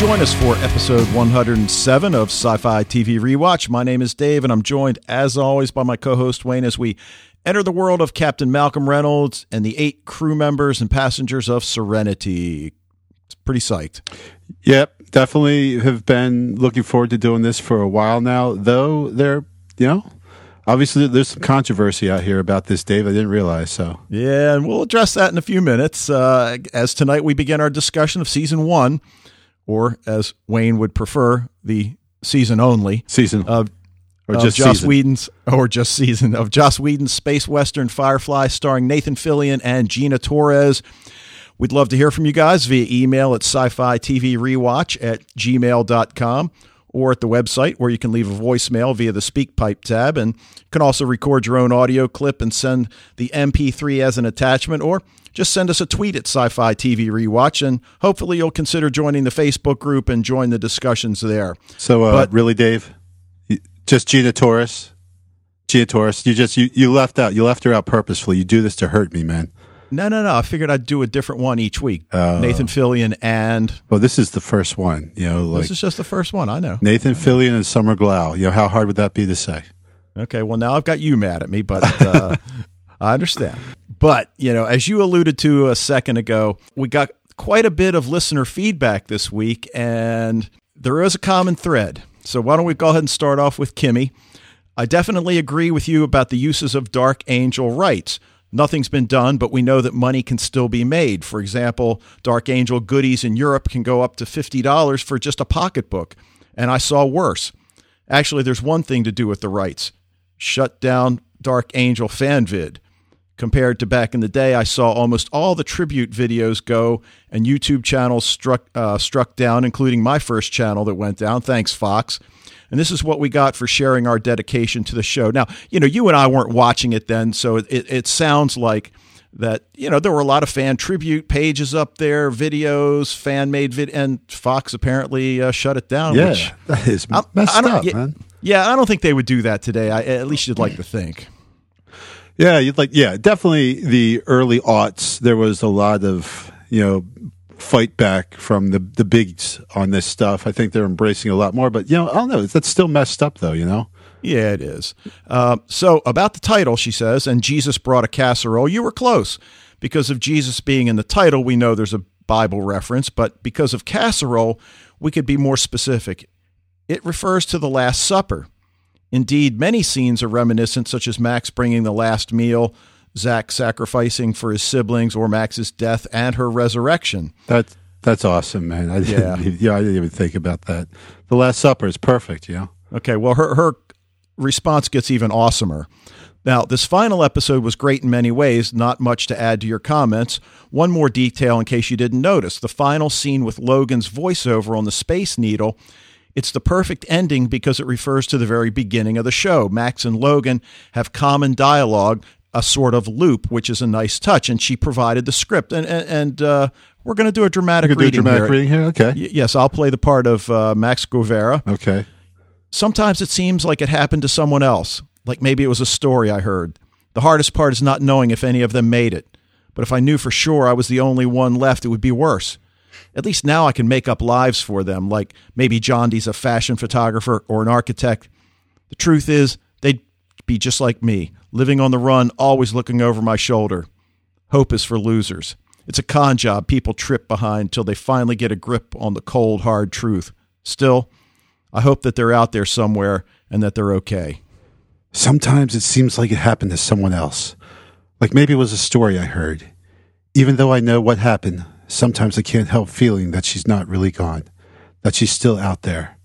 join us for episode 107 of Sci Fi TV Rewatch. My name is Dave, and I'm joined, as always, by my co host Wayne as we enter the world of Captain Malcolm Reynolds and the eight crew members and passengers of Serenity. It's pretty psyched. Yep, definitely have been looking forward to doing this for a while now, though there, you know, obviously there's some controversy out here about this, Dave. I didn't realize so. Yeah, and we'll address that in a few minutes. Uh, as tonight we begin our discussion of season one, or as Wayne would prefer, the season only Season of or just Joss season. Whedon's or just season of Joss Whedon's space western Firefly, starring Nathan Fillion and Gina Torres. We'd love to hear from you guys via email at sci-fi TV rewatch at gmail.com or at the website where you can leave a voicemail via the SpeakPipe tab and you can also record your own audio clip and send the MP3 as an attachment or just send us a tweet at sci-fi TV rewatch and hopefully you'll consider joining the Facebook group and join the discussions there. So, uh, But- really, Dave, just Gina Torres. Gina Torres, you just you, you left out you left her out purposefully. You do this to hurt me, man. No, no, no. I figured I'd do a different one each week. Nathan Fillion and Well, this is the first one. You know, like this is just the first one. I know. Nathan Fillion and Summer Glau. You know, how hard would that be to say? Okay, well now I've got you mad at me, but uh, I understand. But you know, as you alluded to a second ago, we got quite a bit of listener feedback this week, and there is a common thread. So why don't we go ahead and start off with Kimmy? I definitely agree with you about the uses of Dark Angel rights. Nothing's been done, but we know that money can still be made. For example, Dark Angel goodies in Europe can go up to $50 for just a pocketbook. And I saw worse. Actually, there's one thing to do with the rights shut down Dark Angel FanVid. Compared to back in the day, I saw almost all the tribute videos go, and YouTube channels struck uh, struck down, including my first channel that went down. Thanks, Fox. And this is what we got for sharing our dedication to the show. Now, you know, you and I weren't watching it then, so it, it, sounds like that, you know, there were a lot of fan tribute pages up there, videos, fan made vid, and Fox apparently uh, shut it down. Yeah, which, that is I- messed I up, yeah, man. Yeah, I don't think they would do that today. I, at least you'd like to think. Yeah, you'd like yeah, definitely the early aughts. There was a lot of you know fight back from the the bigs on this stuff. I think they're embracing a lot more, but you know I don't know. That's still messed up though. You know. Yeah, it is. Uh, so, about the title, she says, and Jesus brought a casserole. You were close. Because of Jesus being in the title, we know there's a Bible reference, but because of casserole, we could be more specific. It refers to the Last Supper. Indeed, many scenes are reminiscent, such as Max bringing the last meal, Zach sacrificing for his siblings, or Max's death and her resurrection. That that's awesome, man. I Yeah. didn't, yeah, I didn't even think about that. The Last Supper is perfect. yeah. Okay, well, her, her response gets even awesomer. Now, this final episode was great in many ways, not much to add to your comments. One more detail in case you didn't notice the final scene with Logan's voiceover on the Space Needle. It's the perfect ending because it refers to the very beginning of the show. Max and Logan have common dialogue, a sort of loop, which is a nice touch. And she provided the script. And, and, and uh, we're going to do a dramatic do a reading dramatic here. reading here. Okay. Y- yes, I'll play the part of uh, Max Guevara. Okay. Sometimes it seems like it happened to someone else, like maybe it was a story I heard. The hardest part is not knowing if any of them made it. But if I knew for sure I was the only one left, it would be worse. At least now I can make up lives for them, like maybe Jondy's a fashion photographer or an architect. The truth is, they'd be just like me, living on the run, always looking over my shoulder. Hope is for losers. It's a con job people trip behind till they finally get a grip on the cold, hard truth. Still, I hope that they're out there somewhere and that they're okay. Sometimes it seems like it happened to someone else. Like maybe it was a story I heard. Even though I know what happened, sometimes I can't help feeling that she's not really gone, that she's still out there.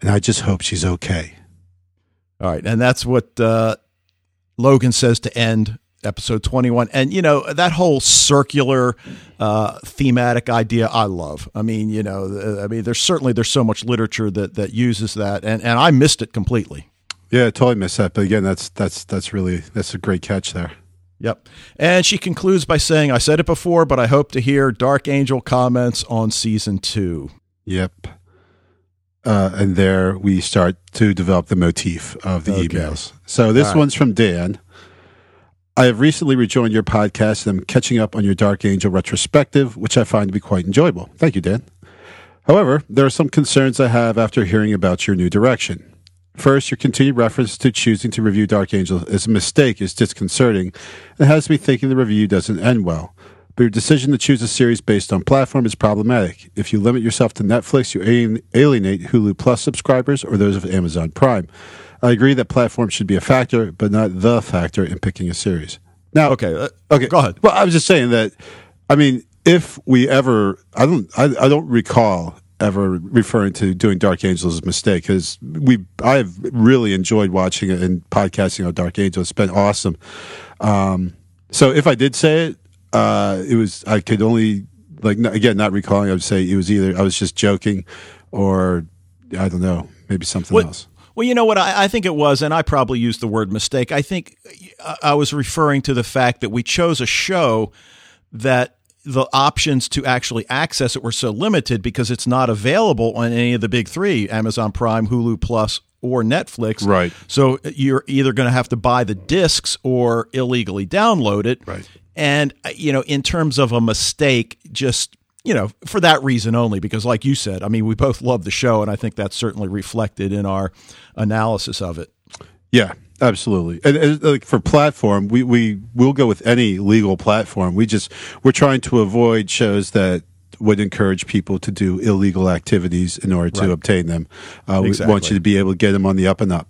And I just hope she's okay. All right, and that's what uh, Logan says to end episode 21. And, you know, that whole circular uh, thematic idea I love. I mean, you know, I mean, there's certainly, there's so much literature that, that uses that, and, and I missed it completely. Yeah, I totally missed that. But again, that's that's that's really that's a great catch there. Yep. And she concludes by saying, I said it before, but I hope to hear Dark Angel comments on season two. Yep. Uh, and there we start to develop the motif of the Okay. emails. So this All right. one's from Dan. I have recently rejoined your podcast and I'm catching up on your Dark Angel retrospective, which I find to be quite enjoyable. Thank you, Dan. However, there are some concerns I have after hearing about your new direction. First, your continued reference to choosing to review Dark Angel as a mistake is disconcerting and has me thinking the review doesn't end well. But your decision to choose a series based on platform is problematic. If you limit yourself to Netflix, you alienate Hulu Plus subscribers or those of Amazon Prime. I agree that platform should be a factor, but not the factor in picking a series. Now, okay, uh, okay, go ahead. Well, I was just saying that. I mean, if we ever, I don't, I, I don't recall ever referring to doing Dark Angels as a mistake because we, I've really enjoyed watching it and podcasting on Dark Angels. It's been awesome. Um, so if I did say it, uh, it was I could only like again not recalling. I would say it was either I was just joking, or I don't know, maybe something what, else. Well, you know what? I, I, think it was, and I probably used the word mistake. I think I was referring to the fact that we chose a show that the options to actually access it were so limited because it's not available on any of the big three Amazon Prime, Hulu Plus, or Netflix. Right. So you're either going to have to buy the discs or illegally download it. Right. And, uh, you know, in terms of a mistake, just you know, for that reason only, because like you said, I mean, we both love the show, and I think that's certainly reflected in our analysis of it. Yeah, absolutely. And, and like for platform, we we will go with any legal platform. We just we're trying to avoid shows that would encourage people to do illegal activities in order to right. obtain them. Uh, exactly. We want you to be able to get them on the up and up.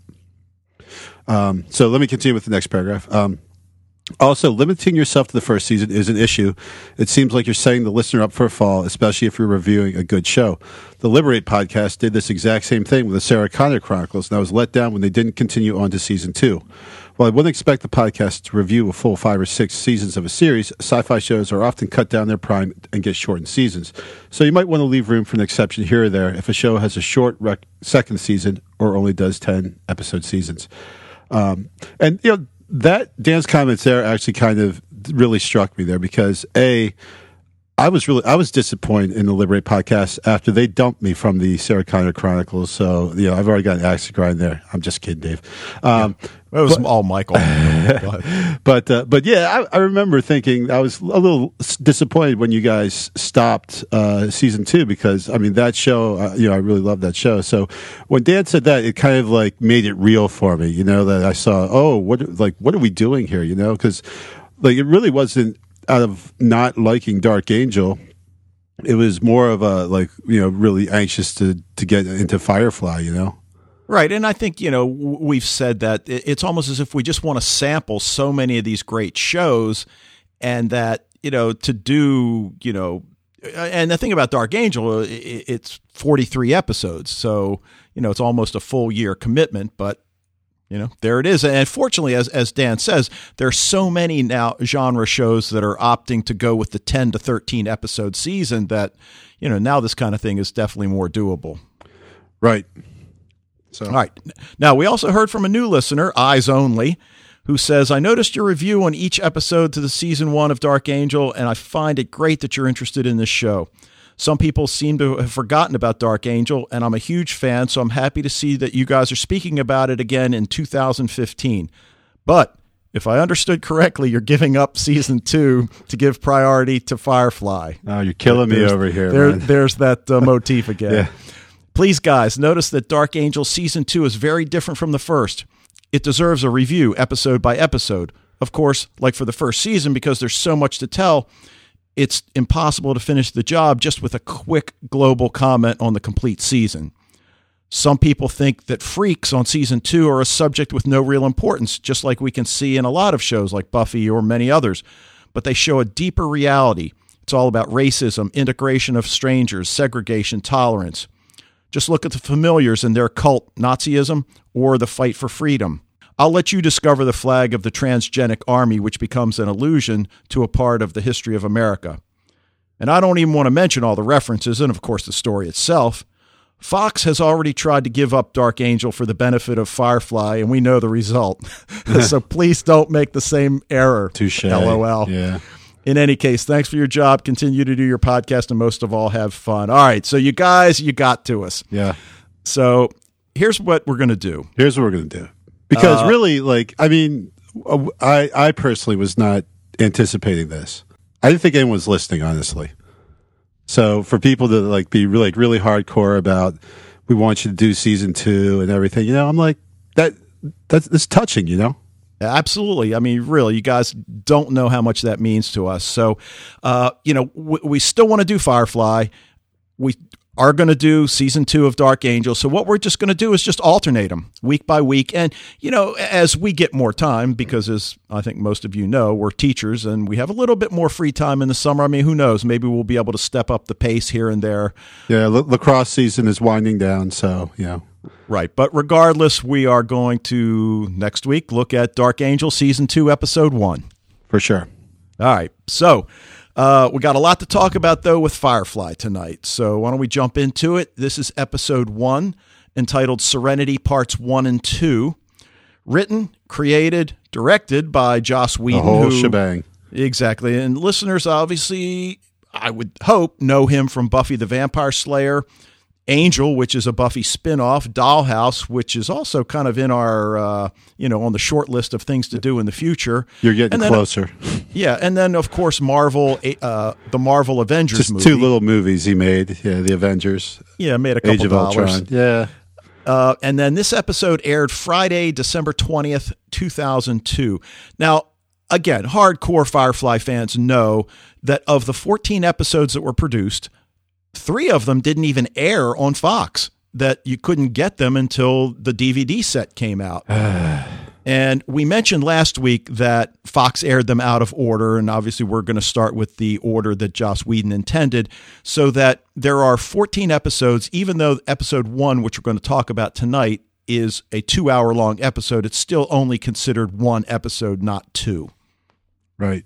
Um, so let me continue with the next paragraph. Um, also, limiting yourself to the first season is an issue. It seems like you're setting the listener up for a fall, especially if you're reviewing a good show. The Liberate podcast did this exact same thing with the Sarah Connor Chronicles, and I was let down when they didn't continue on to season two. While I wouldn't expect the podcast to review a full five or six seasons of a series, sci fi shows are often cut down their prime and get shortened seasons. So you might want to leave room for an exception here or there if a show has a short rec- second season or only does 10 episode seasons. Um, and, you know, that Dan's comments there actually kind of really struck me there because a I was really I was disappointed in the Liberate podcast after they dumped me from the Sarah Connor Chronicles. So you know I've already got an axe to grind there. I'm just kidding, Dave. Um, yeah. It was but, all Michael. but uh, but yeah, I, I, remember thinking I was a little disappointed when you guys stopped uh, season two because I mean that show, uh, you know, I really loved that show. So when Dan said that, it kind of like made it real for me. You know that I saw, oh, what like what are we doing here? You know, because like it really wasn't out of not liking Dark Angel. It was more of a like you know really anxious to to get into Firefly. You know. Right. And I think, you know, we've said that it's almost as if we just want to sample so many of these great shows and that, you know, to do, you know, and the thing about Dark Angel, it's 43 episodes. So, you know, it's almost a full year commitment, but you know, there it is. And fortunately, as, as Dan says, there are so many now genre shows that are opting to go with the 10 to 13 episode season that, you know, now this kind of thing is definitely more doable. Right. So. All right. Now, we also heard from a new listener, Eyes Only, who says, I noticed your review on each episode to the season one of Dark Angel, and I find it great that you're interested in this show. Some people seem to have forgotten about Dark Angel, and I'm a huge fan, so I'm happy to see that you guys are speaking about it again in 2015. But if I understood correctly, you're giving up season two to give priority to Firefly. Oh, you're killing me over here. There, there's that uh, motif again. yeah. Please, guys, notice that Dark Angel Season 2 is very different from the first. It deserves a review, episode by episode. Of course, like for the first season, because there's so much to tell, it's impossible to finish the job just with a quick global comment on the complete season. Some people think that freaks on season two are a subject with no real importance, just like we can see in a lot of shows like Buffy or many others, but they show a deeper reality. It's all about racism, integration of strangers, segregation, tolerance. Just look at the familiars and their cult, Nazism, or the fight for freedom. I'll let you discover the flag of the transgenic army, which becomes an allusion to a part of the history of America. And I don't even want to mention all the references and, of course, the story itself. Fox has already tried to give up Dark Angel for the benefit of Firefly, and we know the result. so please don't make the same error. Touche. LOL. Yeah in any case, thanks for your job. Continue to do your podcast, and most of all, have fun. All right, so you guys, you got to us. Yeah. So here's what we're going to do. Here's what we're going to do. Because uh, really, like, I mean, uh, I I personally was not anticipating this. I didn't think anyone was listening, honestly. So for people to like be really, like really hardcore about, we want you to do season two and everything, you know, I'm like that. That's, that's touching, you know. Absolutely. I mean, really, you guys don't know how much that means to us. So, uh, you know, we, we still want to do Firefly. We are going to do season two of Dark Angel. So what we're just going to do is just alternate them week by week. And, you know, as we get more time, because as I think most of you know, we're teachers and we have a little bit more free time in the summer. I mean, who knows? Maybe we'll be able to step up the pace here and there. Yeah, la- lacrosse season is winding down. So, yeah. Right. But regardless, we are going to next week look at Dark Angel season two, episode one. For sure. All right. So, uh, we got a lot to talk about, though, with Firefly tonight. So why don't we jump into it? This is episode one, entitled Serenity Parts One and Two. Written, created, directed by Joss Whedon. The whole who, shebang. Exactly. And listeners, obviously, I would hope, know him from Buffy the Vampire Slayer. Angel, which is a Buffy spinoff, Dollhouse, which is also kind of in our, uh, you know, on the short list of things to do in the future. You're getting then- closer. Yeah, and then of course Marvel, uh, the Marvel Avengers Just movie. two little movies he made. Yeah, the Avengers, yeah, made a couple Age of dollars. Ultron. Yeah. Uh, and then this episode aired Friday, December twentieth, two thousand two. Now, again, hardcore Firefly fans know that of the fourteen episodes that were produced, three of them didn't even air on Fox. That you couldn't get them until the DVD set came out. And we mentioned last week that Fox aired them out of order, and obviously we're going to start with the order that Joss Whedon intended, so that there are 14 episodes, even though episode one, which we're going to talk about tonight, is a two hour long episode, it's still only considered one episode, not two. Right.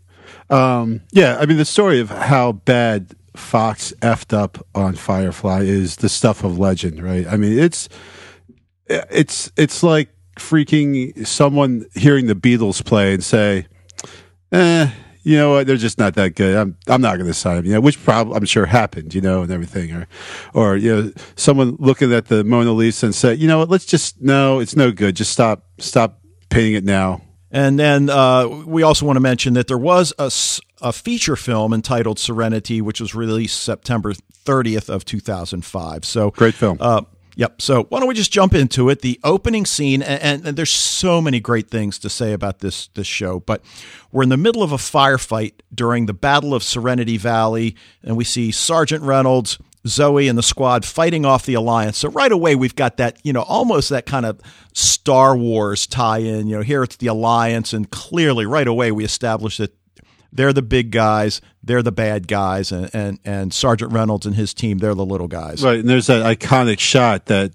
Um, yeah, I mean, the story of how bad Fox effed up on Firefly is the stuff of legend, right? I mean, it's it's it's like freaking someone hearing the Beatles play and say, "Eh, you know what? They're just not that good. I'm I'm not going to sign them." You know, which probably I'm sure happened, you know, and everything, or or you know, someone looking at the Mona Lisa and say, "You know what? Let's just no, it's no good. Just stop stop painting it now." And then uh, we also want to mention that there was a, a feature film entitled Serenity, which was released September 30th of 2005. So Great film. Uh, yep. So why don't we just jump into it? The opening scene, and, and there's so many great things to say about this this show, but we're in the middle of a firefight during the Battle of Serenity Valley, and we see Sergeant Reynolds. Zoe and the squad fighting off the alliance. So right away we've got that, you know, almost that kind of Star Wars tie-in. You know, here it's the alliance, and clearly right away we establish that they're the big guys, they're the bad guys, and and, and Sergeant Reynolds and his team, they're the little guys. Right, and there's that iconic shot that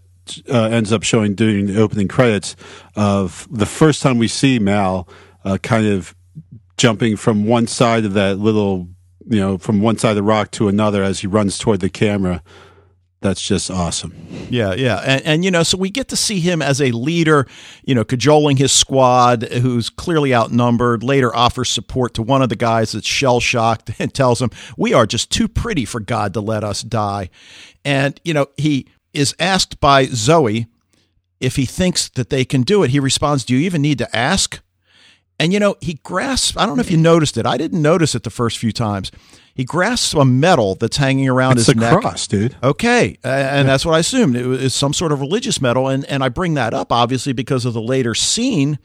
uh, ends up showing during the opening credits of the first time we see Mal uh, kind of jumping from one side of that little, you know, from one side of the rock to another as he runs toward the camera. That's just awesome. Yeah, yeah, and, and you know, so we get to see him as a leader, you know, cajoling his squad, who's clearly outnumbered. Later, offers support to one of the guys that's shell shocked and tells him, "We are just too pretty for God to let us die." And you know, he is asked by Zoe if he thinks that they can do it. He responds, "Do you even need to ask?" And you know, he grasps. I don't know if you noticed it. I didn't notice it the first few times. He grasps a medal that's hanging around It's his a neck. cross, dude. Okay, uh, and that's what I assumed. It was some sort of religious medal, and and I bring that up obviously because of the later scene,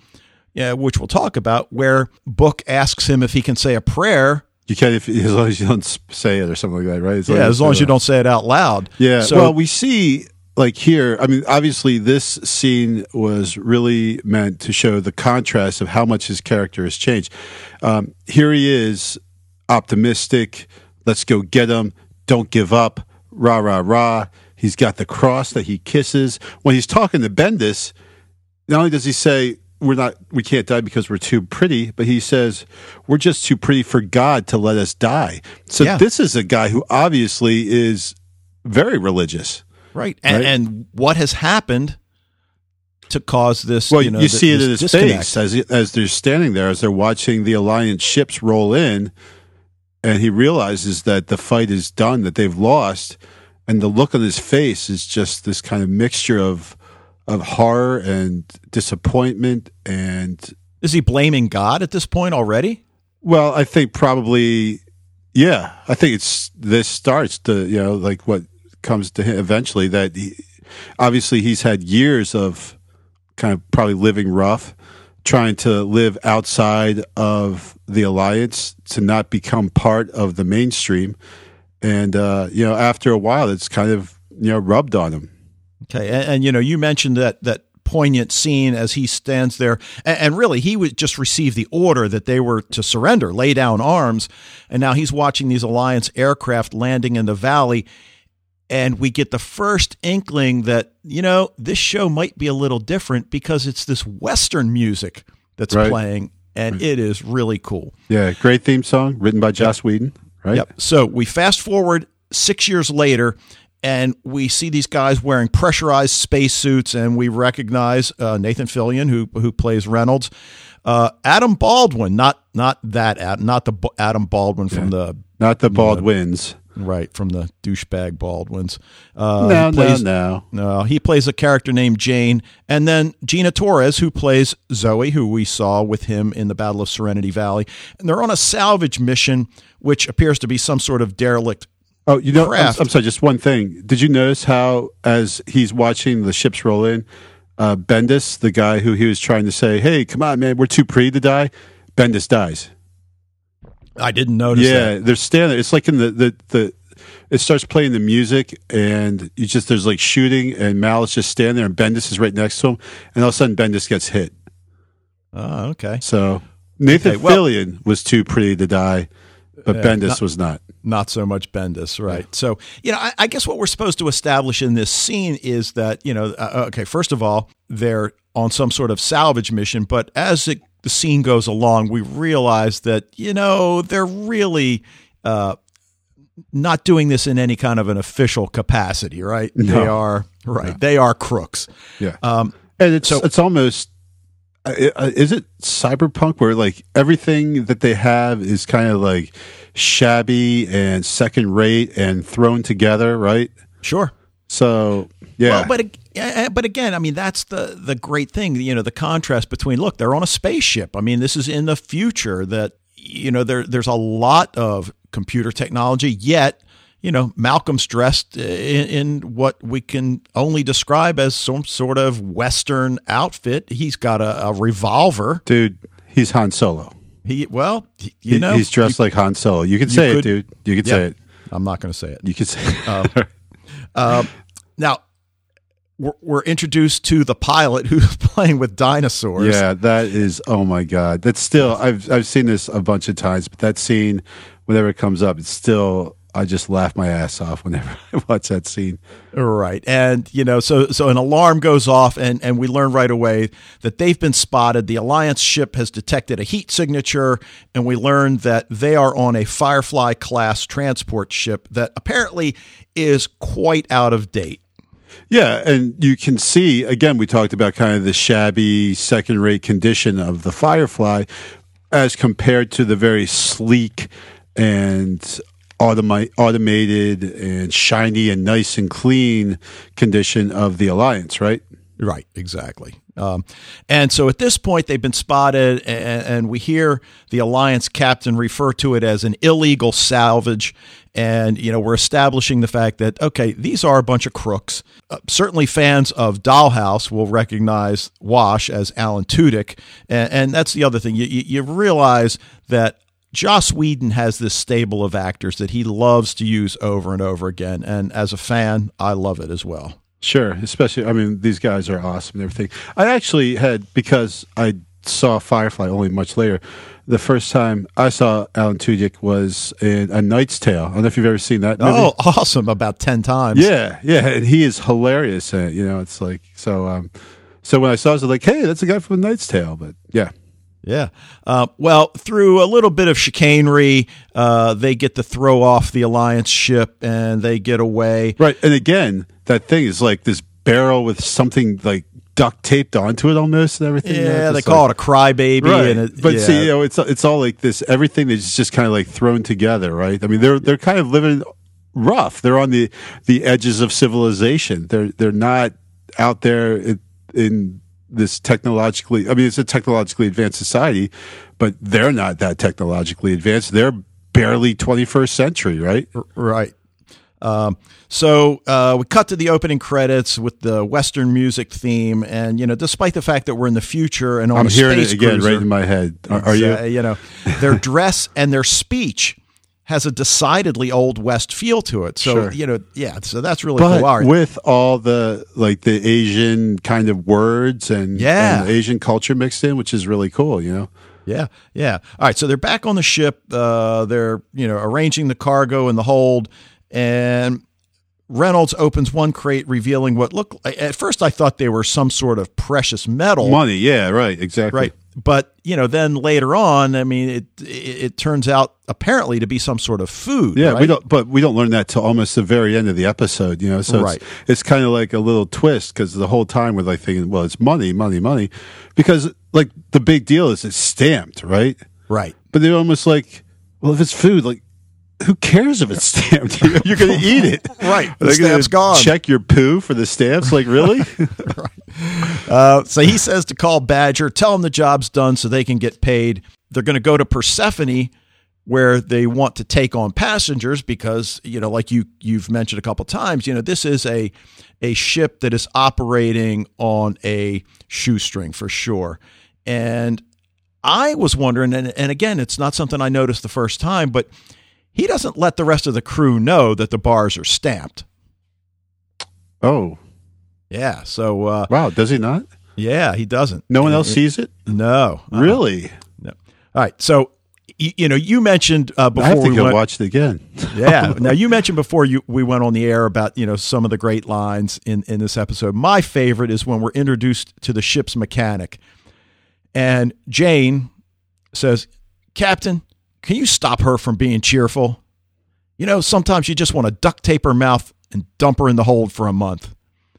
yeah, which we'll talk about, where Book asks him if he can say a prayer. You can if as long as you don't say it or something like that, right? Yeah, as long as you don't say it out loud. Yeah. So well, we see like here. I mean, obviously, this scene was really meant to show the contrast of how much his character has changed. Um, here he is, optimistic. Let's go get him. Don't give up. Rah rah rah. He's got the cross that he kisses when he's talking to Bendis. Not only does he say we're not, we can't die because we're too pretty, but he says we're just too pretty for God to let us die. So Yeah. this is a guy who obviously is very religious. Right, and, Right. and what has happened to cause this? Well, you you, know, th- see it in his face as as they're standing there, as they're watching the Alliance ships roll in, and he realizes that the fight is done, that they've lost, and the look on his face is just this kind of mixture of of horror and disappointment and Is he blaming God at this point already? well, I think probably Yeah, I think it's this starts to you know like what comes to him eventually that he, obviously he's had years of kind of probably living rough, trying to live outside of the alliance to not become part of the mainstream, and uh, you know after a while it's kind of you know rubbed on him. Okay, and, and you know you mentioned that that poignant scene as he stands there. And, really, he would just receive the order that they were to surrender, lay down arms. And now he's watching these Alliance aircraft landing in the valley. And we get the first inkling that, you know, this show might be a little different because it's this Western music that's right. playing. And it is really cool. Yeah, great theme song written by Joss yep. Whedon, right? Yep. So we fast forward six years later, and we see these guys wearing pressurized spacesuits, and we recognize uh, Nathan Fillion, who who plays Reynolds, uh, Adam Baldwin, not not that Adam, not the Adam Baldwin from yeah. the not the Baldwins. Right from the douchebag Baldwins. Uh, no, plays, no, no. No, he plays a character named Jayne, and then Gina Torres, who plays Zoe, who we saw with him in the Battle of Serenity Valley, and they're on a salvage mission, which appears to be some sort of derelict Oh, you know, I'm, I'm, sorry. Just one thing. Did you notice how, as he's watching the ships roll in, uh, Bendis, the guy who he was trying to say, "Hey, come on, man, we're too pretty to die," Bendis dies. I didn't notice. Yeah, that. they're standing. It's like in the the the. It starts playing the music, and you just there's like shooting, and Mal's just standing there, and Bendis is right next to him, and all of a sudden Bendis gets hit. Oh, okay. So Nathan okay, well, Fillion was too pretty to die, but Bendis not, was not not so much Bendis, right? Yeah. So, you know, I, I, guess what we're supposed to establish in this scene is that, you know, uh, uh, okay, first of all, they're on some sort of salvage mission, but as it, the scene goes along, we realize that, you know, they're really uh, not doing this in any kind of an official capacity, right? No. They are, right. No. They are crooks. Yeah. Um, and it's, so, it's almost, uh, uh, is it cyberpunk where like everything that they have is kind of like shabby and second rate and thrown together, right? Sure. So yeah, well, but but again, I mean that's the the great thing, you know, the contrast between look, they're on a spaceship. I mean, this is in the future that you know there there's a lot of computer technology, yet you know, Malcolm's dressed in, in, what we can only describe as some sort of Western outfit. He's got a, a revolver. Dude, he's Han Solo. He well, you he, know, he's dressed you, like Han Solo. You can say could, it, dude. You can yeah, say it. I'm not going to say it. You can say it. Um, um, now, we're, we're, introduced to the pilot who's playing with dinosaurs. Yeah, that is. Oh my god, that's still. I've I've seen this a bunch of times, but that scene, whenever it comes up, it's still I just laugh my ass off whenever I watch that scene. Right. And, you know, so so an alarm goes off and, and we learn right away that they've been spotted. The Alliance ship has detected a heat signature, and we learn that they are on a Firefly class transport ship that apparently is quite out of date. Yeah, and you can see again we talked about kind of the shabby second rate condition of the Firefly as compared to the very sleek and automi- automated and shiny and nice and clean condition of the alliance, right? Right, exactly. Um, and so at this point, they've been spotted, and, and, we hear the alliance captain refer to it as an illegal salvage. And you know, we're establishing the fact that okay, these are a bunch of crooks. Uh, certainly, fans of Dollhouse will recognize Wash as Alan Tudyk, and, and that's the other thing. You, you, you realize that Joss Whedon has this stable of actors that he loves to use over and over again. And as a fan, I love it as well. Sure. Especially, I mean, these guys are awesome and everything. I actually had, because I saw Firefly only much later, the first time I saw Alan Tudyk was in A Knight's Tale. I don't know if you've ever seen that. Movie. Oh, awesome! About ten times. Yeah, yeah, and he is hilarious. And you know, it's like so. Um, so when I saw, it, I was like, "Hey, that's a guy from A Knight's Tale." But yeah, yeah. Uh, well, through a little bit of chicanery, uh, they get to throw off the Alliance ship and they get away. Right. And again, that thing is like this barrel with something like duct taped onto it almost and everything. Yeah, they call like, it a crybaby. Right. It, but yeah. see, you know, it's it's all like this. Everything is just kind of like thrown together, right? I mean, they're they're kind of living rough. They're on the the edges of civilization. They're they're not out there in, in this technologically i mean it's a technologically advanced society but they're not that technologically advanced they're barely 21st century, right? Right. Um, so uh, we cut to the opening credits with the Western music theme, and you know, despite the fact that we're in the future and on I'm a hearing space it again cruiser, right in my head. Are, are you? uh, you know, their dress and their speech has a decidedly old West feel to it. So Sure. you know, yeah. So that's really But cool. Right. with all the like the Asian kind of words and, Yeah. and Asian culture mixed in, which is really cool, you know. Yeah, yeah. All right, so they're back on the ship. Uh, they're you know arranging the cargo in the hold, and Reynolds opens one crate, revealing what looked. At first, I thought they were some sort of precious metal, Money, yeah, right, exactly. right? But you know, then later on, I mean, it it, it turns out apparently to be some sort of food. Yeah, right? we don't, but we don't learn that till almost the very end of the episode, you know. So Right. it's, it's kind of like a little twist because the whole time we're like thinking, well, it's money, money, money, because like the big deal is it's stamped, right? right. But they're almost like, well, if it's food, like who cares if it's stamped? You're going to eat it, Right. The stamp's gone. Check your poo for the stamps, like really? Uh, so he says to call Badger, tell him the job's done so they can get paid. They're going to go to Persephone where they want to take on passengers because, you know, like you you've mentioned a couple times, you know, this is a a ship that is operating on a shoestring for sure. And I was wondering and and again, it's not something I noticed the first time, but he doesn't let the rest of the crew know that the bars are stamped. oh, Yeah, so uh, wow, does he not? yeah, he doesn't. No one else sees it, No, Uh-uh. really? No. All right. So, you, you know, you mentioned uh, before I have to we went. watch it again. yeah. Now you mentioned before you we went on the air about you know some of the great lines in in this episode. My favorite is when we're introduced to the ship's mechanic, and Jayne says, "Captain, can you stop her from being cheerful? You know, sometimes you just want to duct tape her mouth and dump her in the hold for a month."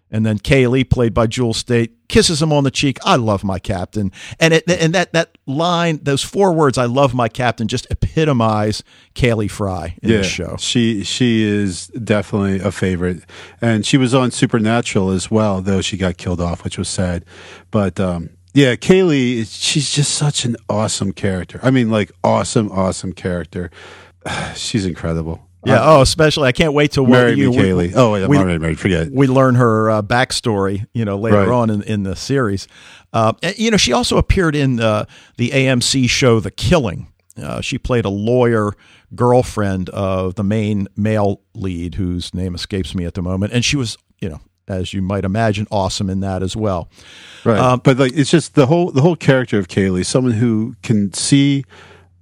And then Kaylee, played by Jewel Staite, kisses him on the cheek. I love my captain, and it, and that that line, those four words, "I love my captain," just epitomize Kaylee Frye in yeah, this show. she she is definitely a favorite, and she was on Supernatural as well, though she got killed off, which was sad. But um, yeah, Kaylee, she's just such an awesome character. I mean, like awesome, awesome character. she's incredible. Yeah. Oh, especially I can't wait to Marry you, me, Kaylee. Oh, I'm we- already married. Forget we learn her uh, backstory, you know, later Right. on in, in the series. Uh, and, you know, she also appeared in uh, the AMC show The Killing. Uh, she played a lawyer girlfriend of the main male lead, whose name escapes me at the moment, and she was, you know, as you might imagine, awesome in that as well. Right. Um, but like it's just the whole the whole character of Kaylee, someone who can see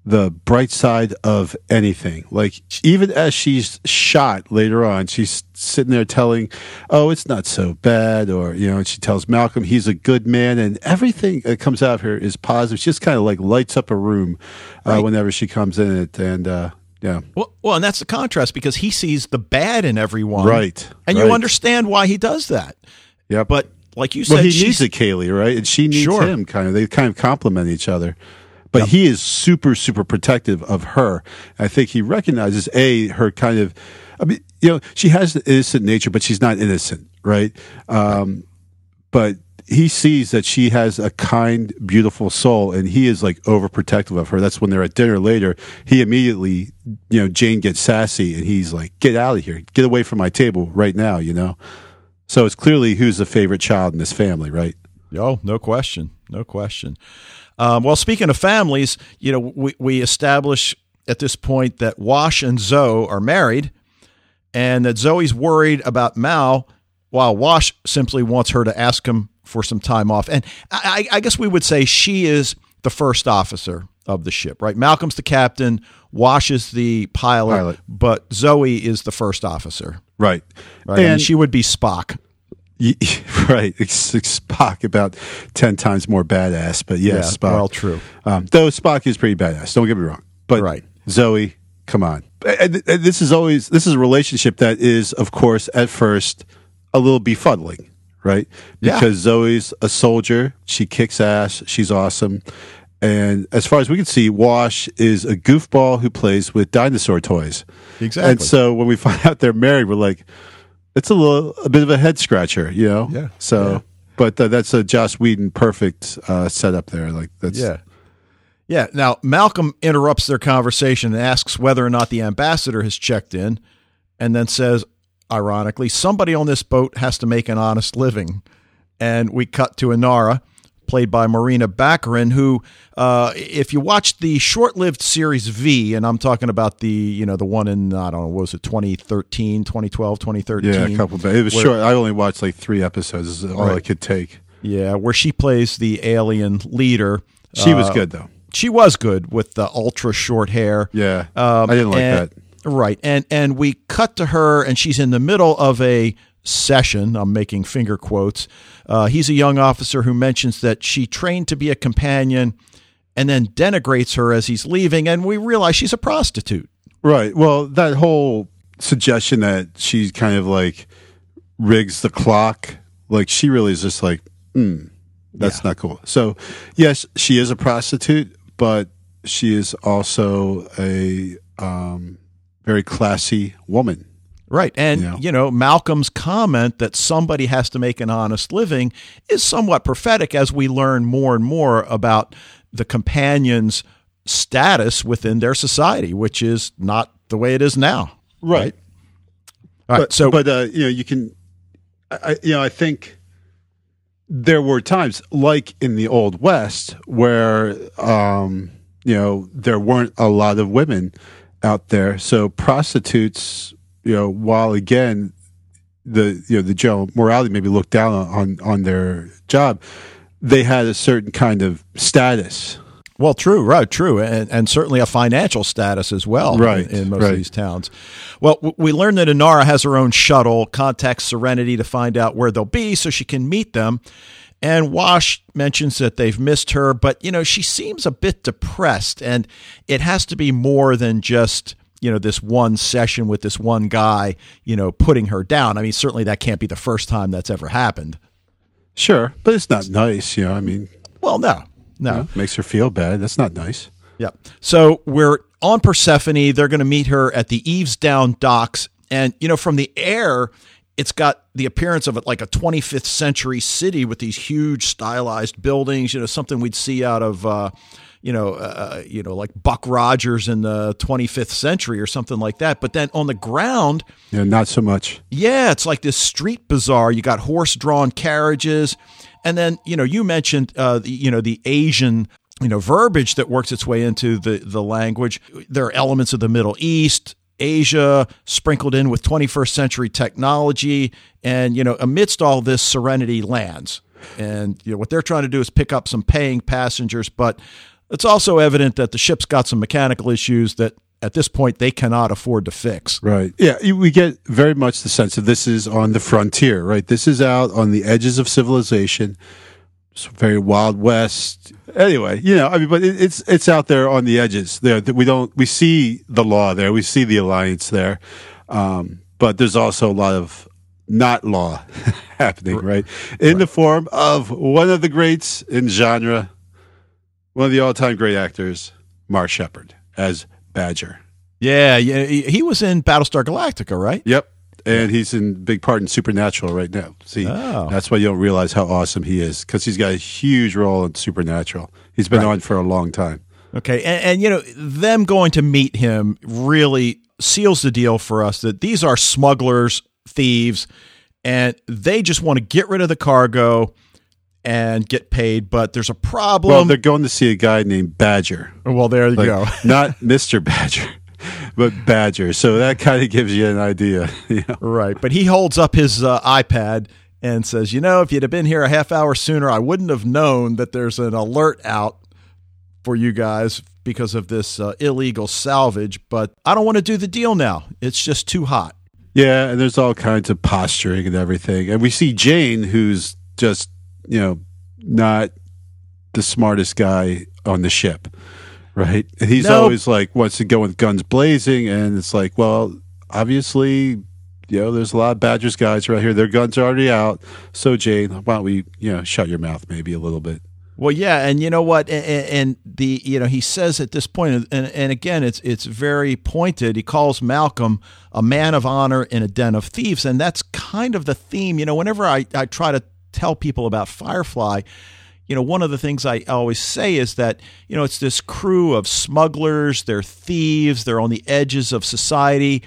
the bright side of anything. Like even as she's shot later on, she's sitting there telling, "Oh, it's not so bad," or you know, and she tells Malcolm he's a good man, and everything that comes out of her is positive. She just kind of like lights up a room uh, Right. whenever she comes in it, and uh, yeah, Well, well, and that's the contrast because he sees the bad in everyone, Right, And you understand why he does that. yeah. But like you said, well, he she's- needs a Kaylee, right? And she needs Sure. him. Kind of, they kind of complement each other. But he is super, super protective of her. I think he recognizes a her kind of. I mean, you know, she has the innocent nature, but she's not innocent, right? Um, but he sees that she has a kind, beautiful soul, and he is like overprotective of her. That's when they're at dinner later. He immediately, you know, Jayne gets sassy, and he's like, "Get out of here! Get away from my table right now!" You know. So it's clearly who's the favorite child in this family, right? Oh, no question. No question. Um, well, speaking of families, you know, we, we establish at this point that Wash and Zoe are married and that Zoe's worried about Mal while Wash simply wants her to ask him for some time off. And I, I guess we would say she is the first officer of the ship, right? Malcolm's the captain, Wash is the pilot, Pilot. but Zoe is the first officer, Right. right? And and she would be Spock. right, Spock about ten times more badass, but yes, Yeah, Spock. well, true. Um, though Spock is pretty badass. Don't get me wrong, but Right. Zoe, come on. And, and this is always this is a relationship that is, of course, at first a little befuddling, right? Yeah. Because Zoe's a soldier, she kicks ass, she's awesome. And as far as we can see, Wash is a goofball who plays with dinosaur toys. Exactly. And so when we find out they're married, we're like, it's a little, a bit of a head scratcher, you know? Yeah. So, Yeah. but uh, that's a Joss Whedon perfect uh, setup there. Like that's Yeah. Yeah. Now, Malcolm interrupts their conversation and asks whether or not the ambassador has checked in, and then says, ironically, somebody on this boat has to make an honest living. And we cut to Inara, played by Morena Baccarin, who, uh, if you watched the short-lived series V, and I'm talking about the, you know, the one in, I don't know, what was it 2013, 2012, 2013? Yeah, a couple. Of, it was where- short. I only watched like three episodes. Is all I could take. Yeah, where she plays the alien leader. She was Uh, good though. She was good with the ultra short hair. Yeah, Um, I didn't like and- that. Right. And and we cut to her and she's in the middle of a session. I'm making finger quotes. Uh, he's a young officer who mentions that she trained to be a companion and then denigrates her as he's leaving. And we realize she's a prostitute. Right. Well, that whole suggestion that she kind of like rigs the clock, like she really is just like, mm, that's not cool. So, yes, she is a prostitute, but she is also a um, very classy woman. Right. And, Yeah. you know, Malcolm's comment that somebody has to make an honest living is somewhat prophetic as we learn more and more about the companions' status within their society, which is not the way it is now. All right. but, so, but uh, you know, you can, I- you know, I think there were times like in the old west where, um, you know, there weren't a lot of women out there. So prostitutes, you know, while again, the you know the general morality maybe looked down on on, on their job, they had a certain kind of status. Well, true, right, true, and, and certainly a financial status as well, Right, in, in most right. of these towns. Well, w- we learned that Inara has her own shuttle, contacts Serenity to find out where they'll be so she can meet them. And Wash mentions that they've missed her, but you know she seems a bit depressed, and it has to be more than just you know this one session with this one guy, you know, putting her down. I mean, certainly that can't be the first time that's ever happened. Sure, but it's not nice. You know, I mean, Well, no, no. makes her feel bad. That's not nice. Yeah. So we're on Persephone. They're going to meet her at the Eavesdown docks. And, you know, from the air, it's got the appearance of like a 25th century city with these huge stylized buildings, you know, something we'd see out of, uh, you know, uh, you know, like Buck Rogers in the 25th century or something like that. But then on the ground, Yeah, not so much. yeah, it's like this street bazaar. You got horse-drawn carriages, and then you know you mentioned uh, the, you know the Asian you know verbiage that works its way into the the language. There are elements of the Middle East. Asia sprinkled in with 21st century technology, and you know, amidst all this, Serenity lands, and you know what they're trying to do is pick up some paying passengers, but it's also evident that the ship's got some mechanical issues that at this point they cannot afford to fix. Right. Yeah, we get very much the sense that this is on the frontier, right? This is out on the edges of civilization. It's very wild west. Anyway, you know, I mean, but it, it's it's out there on the edges. There, we don't we see the law there, we see the alliance there, um, but there's also a lot of not law happening, right? In the form of one of the greats in genre, one of the all-time great actors, Mark Sheppard as Badger. Yeah, yeah, he was in Battlestar Galactica, right? Yep. And he's in big part in Supernatural right now. See, Oh. that's why you don't realize how awesome he is because he's got a huge role in Supernatural. He's been on for a long time. Okay, and, and you know them going to meet him really seals the deal for us that these are smugglers, thieves, and they just want to get rid of the cargo and get paid. But there's a problem. Well, they're going to see a guy named Badger, Well, there you like, go. not Mister Badger, but Badger. So that kind of gives you an idea. You know? Right, but he holds up his uh, iPad and says, "You know, if you'd have been here a half hour sooner, I wouldn't have known that there's an alert out for you guys because of this uh, illegal salvage. But I don't want to do the deal now. It's just too hot." Yeah, and there's all kinds of posturing and everything. And we see Jayne, who's just, you know, not the smartest guy on the ship, right? And he's No. always like wants to go with guns blazing, and it's like, well, obviously, you know, there's a lot of Badgers guys right here. Their guns are already out. So Jayne, why don't we, you know, shut your mouth maybe a little bit? Well, yeah, and you know what, and, and the you know he says at this point, and and again, it's it's very pointed. He calls Malcolm a man of honor in a den of thieves, and that's kind of the theme. You know, whenever I I try to tell people about Firefly, you know, one of the things I always say is that, you know, it's this crew of smugglers, they're thieves, they're on the edges of society.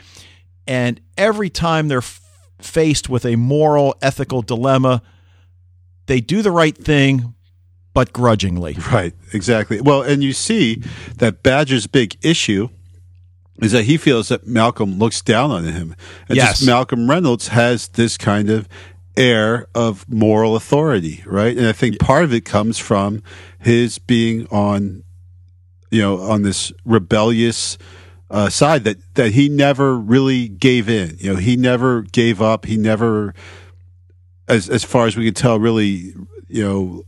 And every time they're f- faced with a moral, ethical dilemma, they do the right thing, but grudgingly. Right, exactly. Well, and you see that Badger's big issue is that he feels that Malcolm looks down on him. And Yes. just Malcolm Reynolds has this kind of air of moral authority, right? And I think part of it comes from his being on, you know, on this rebellious uh, side that that he never really gave in. You know, he never gave up. He never, as as far as we can tell, really, you know,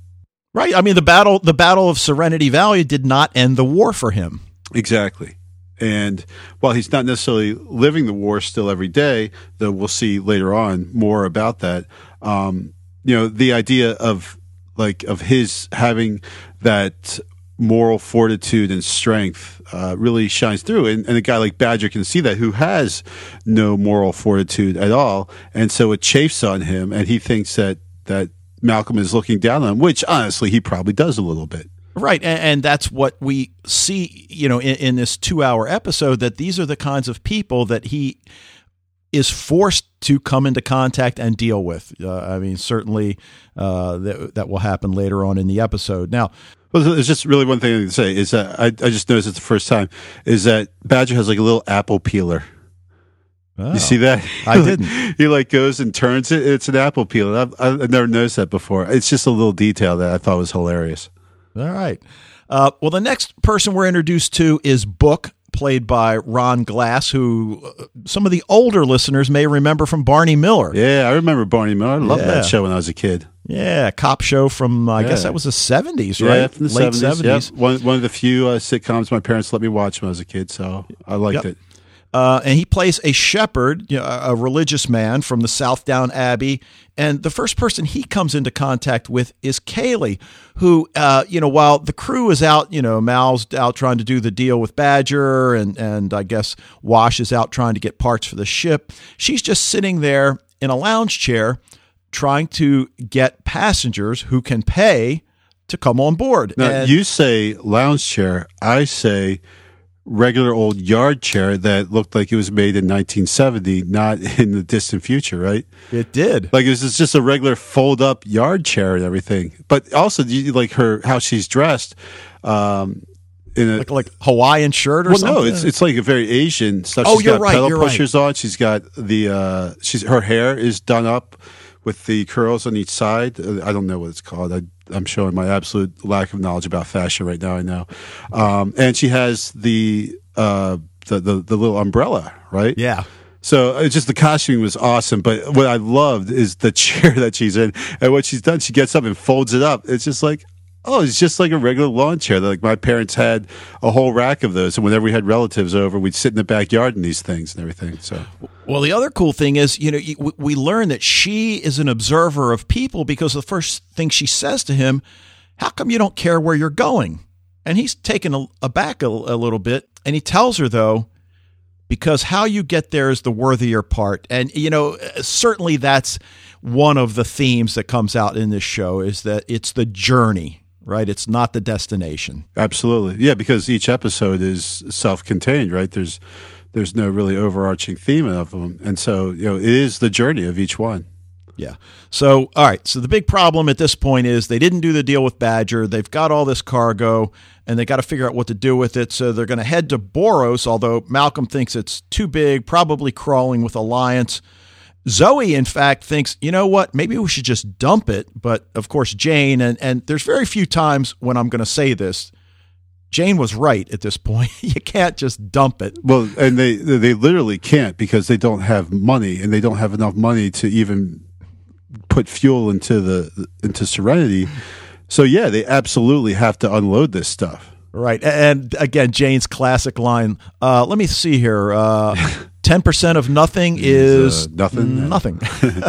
Right. I mean, the battle, the battle of Serenity Valley did not end the war for him. Exactly. And while he's not necessarily living the war still every day, though we'll see later on more about that, um, you know, the idea of like of his having that moral fortitude and strength uh, really shines through. And, and a guy like Badger can see that who has no moral fortitude at all. And so it chafes on him and he thinks that, that Malcolm is looking down on him, which honestly he probably does a little bit. Right. And, and that's what we see, you know, in, in this two hour episode that these are the kinds of people that he is forced to come into contact and deal with. Uh, I mean, certainly uh, that, that will happen later on in the episode. Now, Well, there's just really one thing to say is that I, I just noticed it the first time is that Badger has like a little apple peeler. oh, You see that? I didn't. he like goes and turns it. It's an apple peeler. I've, I've never noticed that before. It's just a little detail that I thought was hilarious. All right. Uh, well, the next person we're introduced to is Book, played by Ron Glass, who uh, some of the older listeners may remember from Barney Miller. Yeah, I remember Barney Miller. I loved Yeah. that show when I was a kid. Yeah, cop show from I guess that was the seventies, Yeah, right? from the Late 70s. seventies. Yep. One, one of the few uh, sitcoms my parents let me watch when I was a kid, so I liked Yep. it. Uh, and he plays a shepherd, you know, a religious man from the Southdown Abbey. And the first person he comes into contact with is Kaylee, who, uh, you know, while the crew is out, you know, Mal's out trying to do the deal with Badger, and and I guess Wash is out trying to get parts for the ship. She's just sitting there in a lounge chair, trying to get passengers who can pay to come on board. Now, And- you say lounge chair. I say regular old yard chair that looked like it was made in 1970, not in the distant future, right? it did. Like it was just a regular fold up yard chair and everything. But also, like her how she's dressed? Um, in a Like, like Hawaiian shirt or well, something. no, it's it's like a very Asian stuff. Oh, She's you're got right, pedal you're right. on. She's got the uh, she's her hair is done up with the curls on each side. I don't know what it's called. I, I'm showing my absolute lack of knowledge about fashion right now. I know, um, and she has the, uh, the the the little umbrella, right? yeah. So it's just the costuming was awesome. But what I loved is the chair that she's in, and what she's done, she gets up and folds it up. It's just like. Oh, it's just like a regular lawn chair. Like my parents had a whole rack of those, and whenever we had relatives over, we'd sit in the backyard in these things and everything. So Well, the other cool thing is, you know, we- learn that she is an observer of people because the first thing she says to him, "How come you don't care where you're going?" And he's taken aback a, a little bit, and he tells her though, because how you get there is the worthier part, and you know, certainly that's one of the themes that comes out in this show is that it's the journey, right? It's not the destination. absolutely, yeah, because each episode is self-contained, right? There's there's no really overarching theme of them, and so you know it is the journey of each one. Yeah. So, all right. So the big problem at this point is they didn't do the deal with Badger. They've got all this cargo and they got to figure out what to do with it. So they're going to head to Boros, although Malcolm thinks it's too big, probably crawling with Alliance. Zoe, in fact, thinks, you know what? Maybe we should just dump it. But of course, Jayne, and, and there's very few times when I'm going to say this. Jayne was right at this point. you can't just dump it. Well, and they they literally can't because they don't have money, and they don't have enough money to even put fuel into the into Serenity. So yeah, they absolutely have to unload this stuff. Right. And again, Jayne's classic line. Uh, let me see here. Uh, 10% of nothing is uh, nothing. Nothing.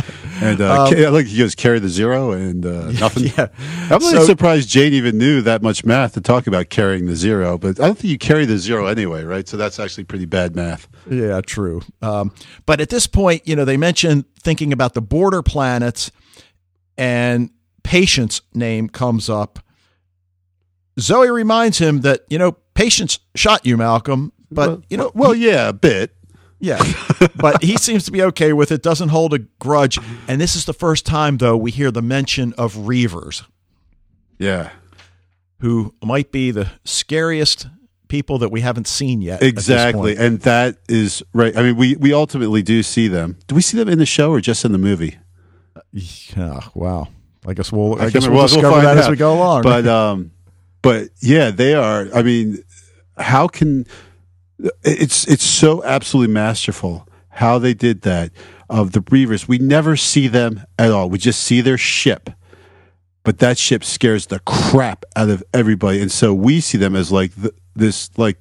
And uh, ca- like he goes carry the zero and uh, nothing. yeah. I'm really So- surprised Jayne even knew that much math to talk about carrying the zero, but I don't think you carry the zero anyway, right? So that's actually pretty bad math. Yeah, true. Um, but at this point, you know, they mentioned thinking about the border planets, and Patience name comes up, Zoe reminds him that, you know, Patience shot you, Malcolm, but, well, you know, well, yeah, a bit. Yeah, but he seems to be okay with it, doesn't hold a grudge. And this is the first time, though, we hear the mention of Reavers, Yeah, who might be the scariest people that we haven't seen yet. exactly, and that is right. I mean, we we ultimately do see them. Do we see them in the show or just in the movie? Yeah, wow. I guess we'll. I, can't guess we'll We'll discover find that as we go along. But um, but yeah, they are. I mean, how can it's it's so absolutely masterful how they did that of the Reavers. We never see them at all. We just see their ship. But that ship scares the crap out of everybody, and so we see them as like th- this, like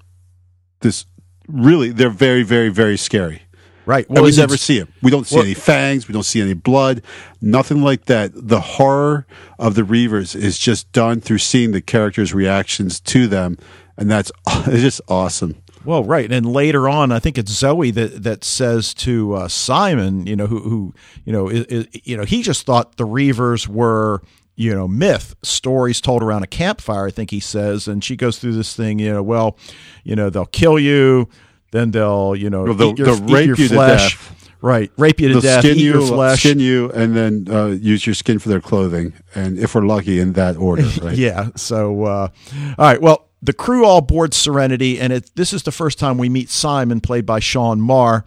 this. Really, they're very, very, very scary. right. And we never see them. We don't see well- any fangs. We don't see any blood. Nothing like that. The horror of the Reavers is just done through seeing the characters' reactions to them, and that's it's just awesome. Well, right, and later on, I think it's Zoe that that says to uh, Simon, you know, who who you know, i i you know, he just thought the Reavers were you know myth stories told around a campfire. I think he says, and she goes through this thing, you know, well, you know, they'll kill you, then they'll you know Well, they'll- your, they'll rape your you to flesh. death. Right, rape you to They'll death, skin you, flesh. skin you, and then uh, use your skin for their clothing, and if we're lucky, in that order. Right? Yeah. So, uh, all right. Well, the crew all board Serenity, and it, this is the first time we meet Simon, played by Sean Maher,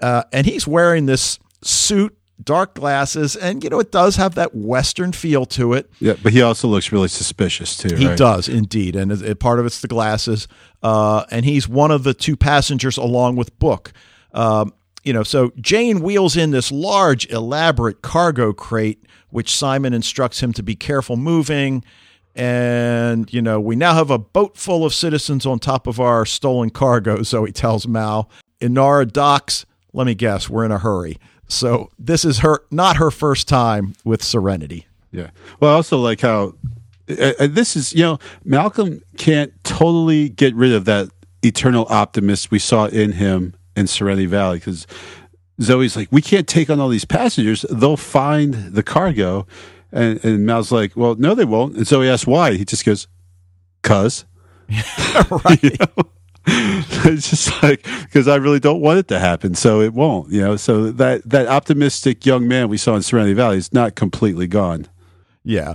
uh, and he's wearing this suit, dark glasses, and you know it does have that Western feel to it. Yeah, but he also looks really suspicious too. He right? does indeed, and it, it- part of it's the glasses, uh, and he's one of the two passengers along with Book. Um, you know, so Jayne wheels in this large, elaborate cargo crate, which Simon instructs him to be careful moving. And you know, we now have a boat full of citizens on top of our stolen cargo. So he tells Mal, Inara docks. Let me guess, we're in a hurry. So this is her, not her first time with Serenity. Yeah. Well, I also like how uh, uh, this is, you know, Malcolm can't totally get rid of that eternal optimist we saw in him in Serenity Valley because Zoe's like, we can't take on all these passengers. They'll find the cargo. And, and Mal's like, well, no, they won't. And so he asks why. He just goes, cuz. right. You know? it's just like because I really don't want it to happen, so it won't. You know, so that that optimistic young man we saw in Serenity Valley is not completely gone. Yeah.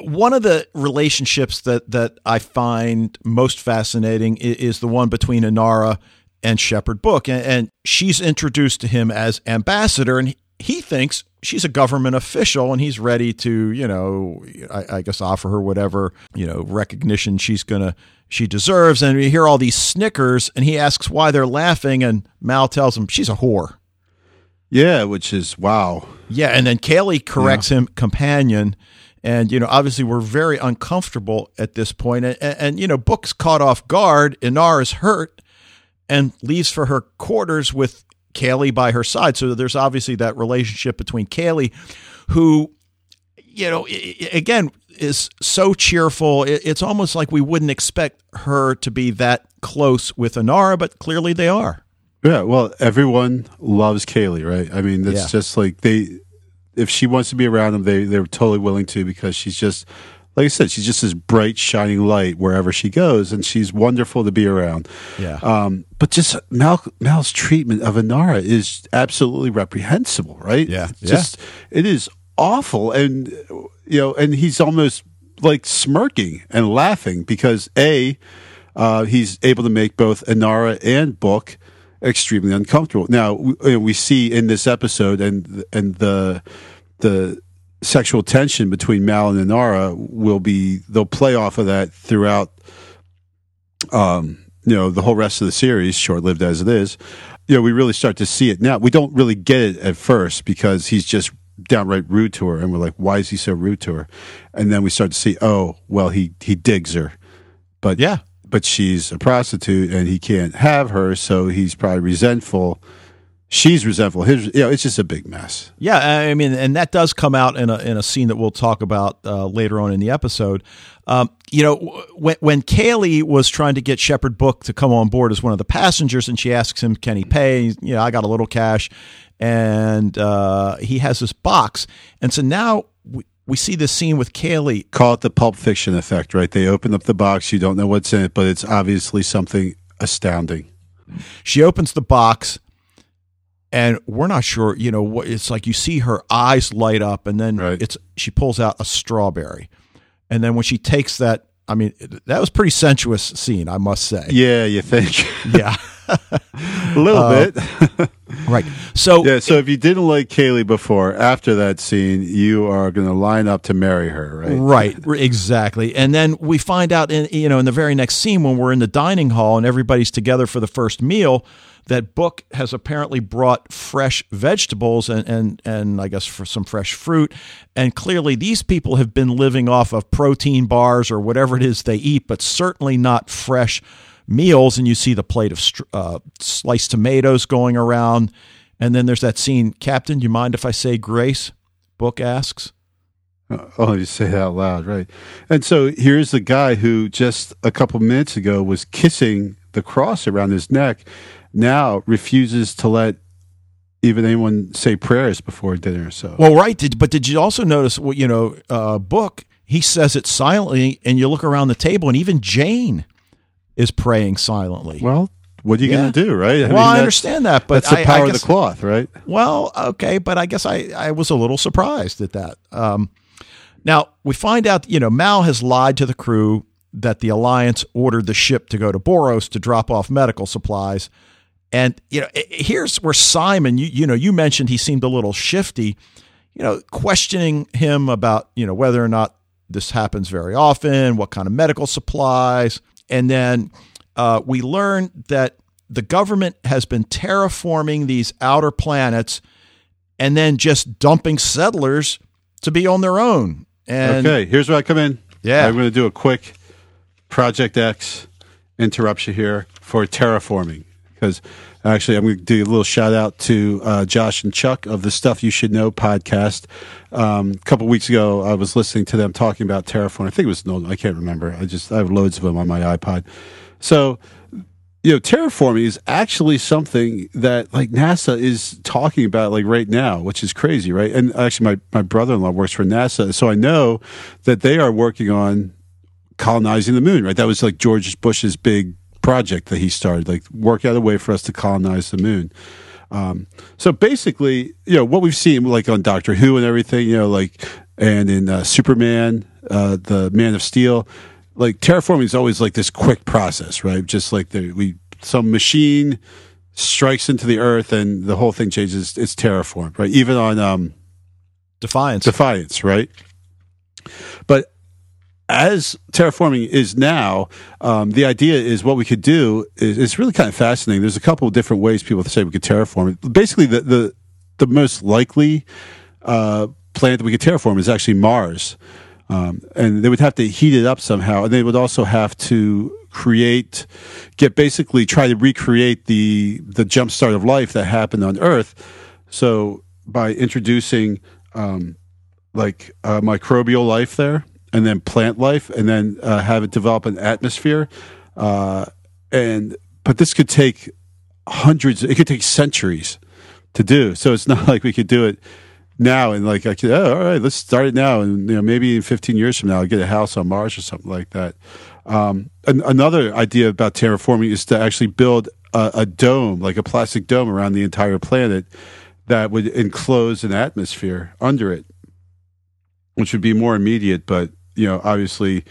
One of the relationships that, that I find most fascinating is the one between Inara and Shepherd Book. And, and she's introduced to him as ambassador, and he thinks she's a government official and he's ready to, you know, I, I guess offer her whatever, you know, recognition she's going to, she deserves. And we hear all these snickers, and he asks why they're laughing, and Mal tells him she's a whore. Yeah, which is wow. Yeah, and then Kaylee corrects him, companion, and you know, obviously we're very uncomfortable at this point, and, and, and, you know, Book's caught off guard. Inara is hurt and leaves for her quarters with Kaylee by her side. So there's obviously that relationship between Kaylee, who, you know, again is so cheerful. It's almost like we wouldn't expect her to be that close with Inara, but clearly they are. Yeah, well, everyone loves Kaylee, right? I mean, it's Yeah. just like they, if she wants to be around them, they they're totally willing to because she's just, like I said, she's just this bright, shining light wherever she goes, and she's wonderful to be around. Yeah. Um, but just Mal Mal's treatment of Inara is absolutely reprehensible, right? Yeah, It's just it is awful, and you know, and he's almost like smirking and laughing because a uh, he's able to make both Inara and Book extremely uncomfortable. Now we, we see in this episode and and the the sexual tension between Mal and Inara will be they'll play off of that throughout um you know the whole rest of the series short lived as it is. You know we really start to see it. Now we don't really get it at first because he's just downright rude to her and we're like why is he so rude to her? And then we start to see oh well he he digs her. But Yeah. but she's a prostitute and he can't have her so he's probably resentful she's resentful his you know it's just a big mess Yeah, I mean, and that does come out in a in a scene that we'll talk about uh, later on in the episode. Um, you know, when when Kaylee was trying to get Shepherd Book to come on board as one of the passengers, and she asks him, "Can he pay?" He's, You know, I got a little cash, and uh, he has this box, and so now we, we see this scene with Kaylee. Call it the Pulp Fiction effect, right? They open up the box, you don't know what's in it, but it's obviously something astounding. She opens the box, and we're not sure. You know, what it's like. You see her eyes light up, and then Right. it's she pulls out a strawberry, and then when she takes that, I mean, that was pretty sensuous scene, I must say. Yeah, you think Yeah, a little Uh, bit. right. So yeah. So if you didn't like Kaylee before, after that scene, you are going to line up to marry her, right? Right, exactly. And then we find out in you know in the very next scene when we're in the dining hall and everybody's together for the first meal that Book has apparently brought fresh vegetables and and and I guess for some fresh fruit. And clearly these people have been living off of protein bars or whatever it is they eat but certainly not fresh meals. And you see the plate of uh, sliced tomatoes going around. And then there's that scene Captain do you mind if I say grace? Book asks. Oh, you say that out loud, right? And so here's the guy who just a couple minutes ago was kissing the cross around his neck, now refuses to let even anyone say prayers before dinner. So, Well, right. Did, but did you also notice what you know? Uh, book. He says it silently, and you look around the table, and even Jayne is praying silently. well, what are you Yeah. going to do, right? I well, I understand that, but That's the I- I power of the cloth, right? Well, okay, but I guess I, I was a little surprised at that. Um, now we find out, you know, Mal has lied to the crew that the Alliance ordered the ship to go to Boros to drop off medical supplies, and you know, here's where Simon, you you know, you mentioned he seemed a little shifty, you know, questioning him about you know whether or not this happens very often, what kind of medical supplies, and then uh, we learn that the government has been terraforming these outer planets and then just dumping settlers to be on their own. And okay, here's where I come in. Yeah. I'm going to do a quick Project X interruption here for terraforming because actually I'm going to do a little shout out to uh, Josh and Chuck of the Stuff You Should Know podcast. Um, a couple weeks ago, I was listening to them talking about terraforming. I think it was no, I can't remember. I just I have loads of them on my iPod. So you know, terraforming is actually something that like NASA is talking about like right now, which is crazy, right? And actually, my, my brother in law works for NASA, so I know that they are working on colonizing the moon, right? That was like George Bush's big project that he started, like work out a way for us to colonize the moon. Um, so basically, you know, what we've seen like on Doctor Who and everything, you know, like, and in uh, Superman, uh, the Man of Steel, like terraforming is always like this quick process, right? Just like the, we, some machine strikes into the earth and the whole thing changes. It's terraformed, right? Even on, um, Defiance. Defiance, right? But as terraforming is now, um, the idea is what we could do is it's really kind of fascinating. There's a couple of different ways people say we could terraform. Basically, the the, the most likely uh, planet that we could terraform is actually Mars, um, and they would have to heat it up somehow, and they would also have to create, get basically try to recreate the the jump start of life that happened on Earth. So by introducing um, like uh, microbial life there, and then plant life, and then uh, have it develop an atmosphere. Uh, and but this could take hundreds. It could take centuries to do. So it's not like we could do it now and like I could. Oh, all right, let's start it now, and you know maybe in 15 years from now, I'll get a house on Mars or something like that. Um, an- another idea about terraforming is to actually build a, a dome, like a plastic dome, around the entire planet that would enclose an atmosphere under it which would be more immediate, but you know, obviously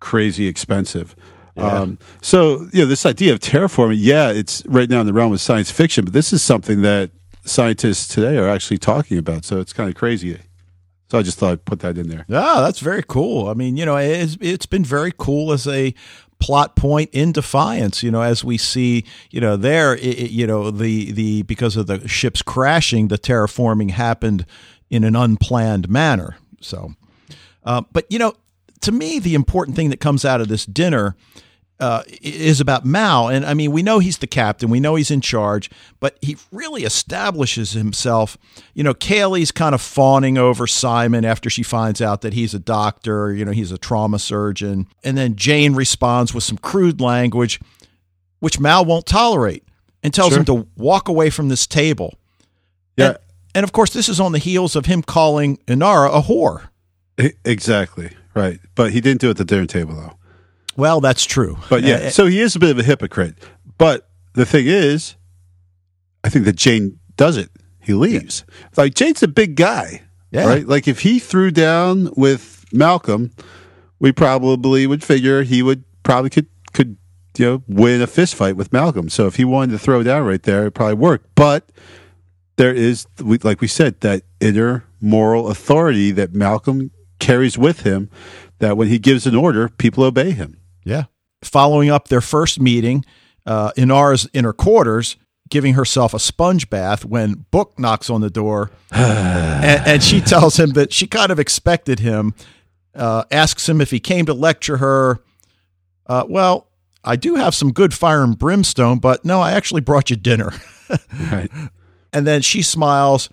crazy expensive. Yeah. Um, so you know, this idea of terraforming, yeah, it's right now in the realm of science fiction, but this is something that scientists today are actually talking about. So it's kind of crazy. So I just thought I'd put that in there. Yeah, that's very cool. I mean, you know, it's, it's been very cool as a plot point in Defiance. You know, as we see, you know, there, it, it- you know, the the because of the ships crashing, the terraforming happened in an unplanned manner. So, uh, but you know, to me, the important thing that comes out of this dinner uh, is about Mal. And I mean, we know he's the captain, we know he's in charge, but he really establishes himself. You know, Kaylee's kind of fawning over Simon after she finds out that he's a doctor, you know, he's a trauma surgeon. And then Jayne responds with some crude language, which Mal won't tolerate, and tells Sure. him to walk away from this table. Yeah. And, and of course, this is on the heels of him calling Inara a whore. Exactly. Right. But he didn't do it at the dinner table, though. Well, that's true. But yeah, Uh, so he is a bit of a hypocrite. But the thing is, I think that Jayne does it. He leaves. Like Jayne's a big guy, Yeah. right? Like if he threw down with Malcolm, we probably would figure he would probably could could you know win a fist fight with Malcolm. So if he wanted to throw down right there, it probably worked. But there is, like we said, that inner moral authority that Malcolm carries with him. That when he gives an order, people obey him. Yeah. Following up their first meeting, uh, Inara's in her quarters, giving herself a sponge bath when Book knocks on the door. and, and she tells him that she kind of expected him, uh, asks him if he came to lecture her. Uh, well, I do have some good fire and brimstone, but no, I actually brought you dinner. Right. And then she smiles.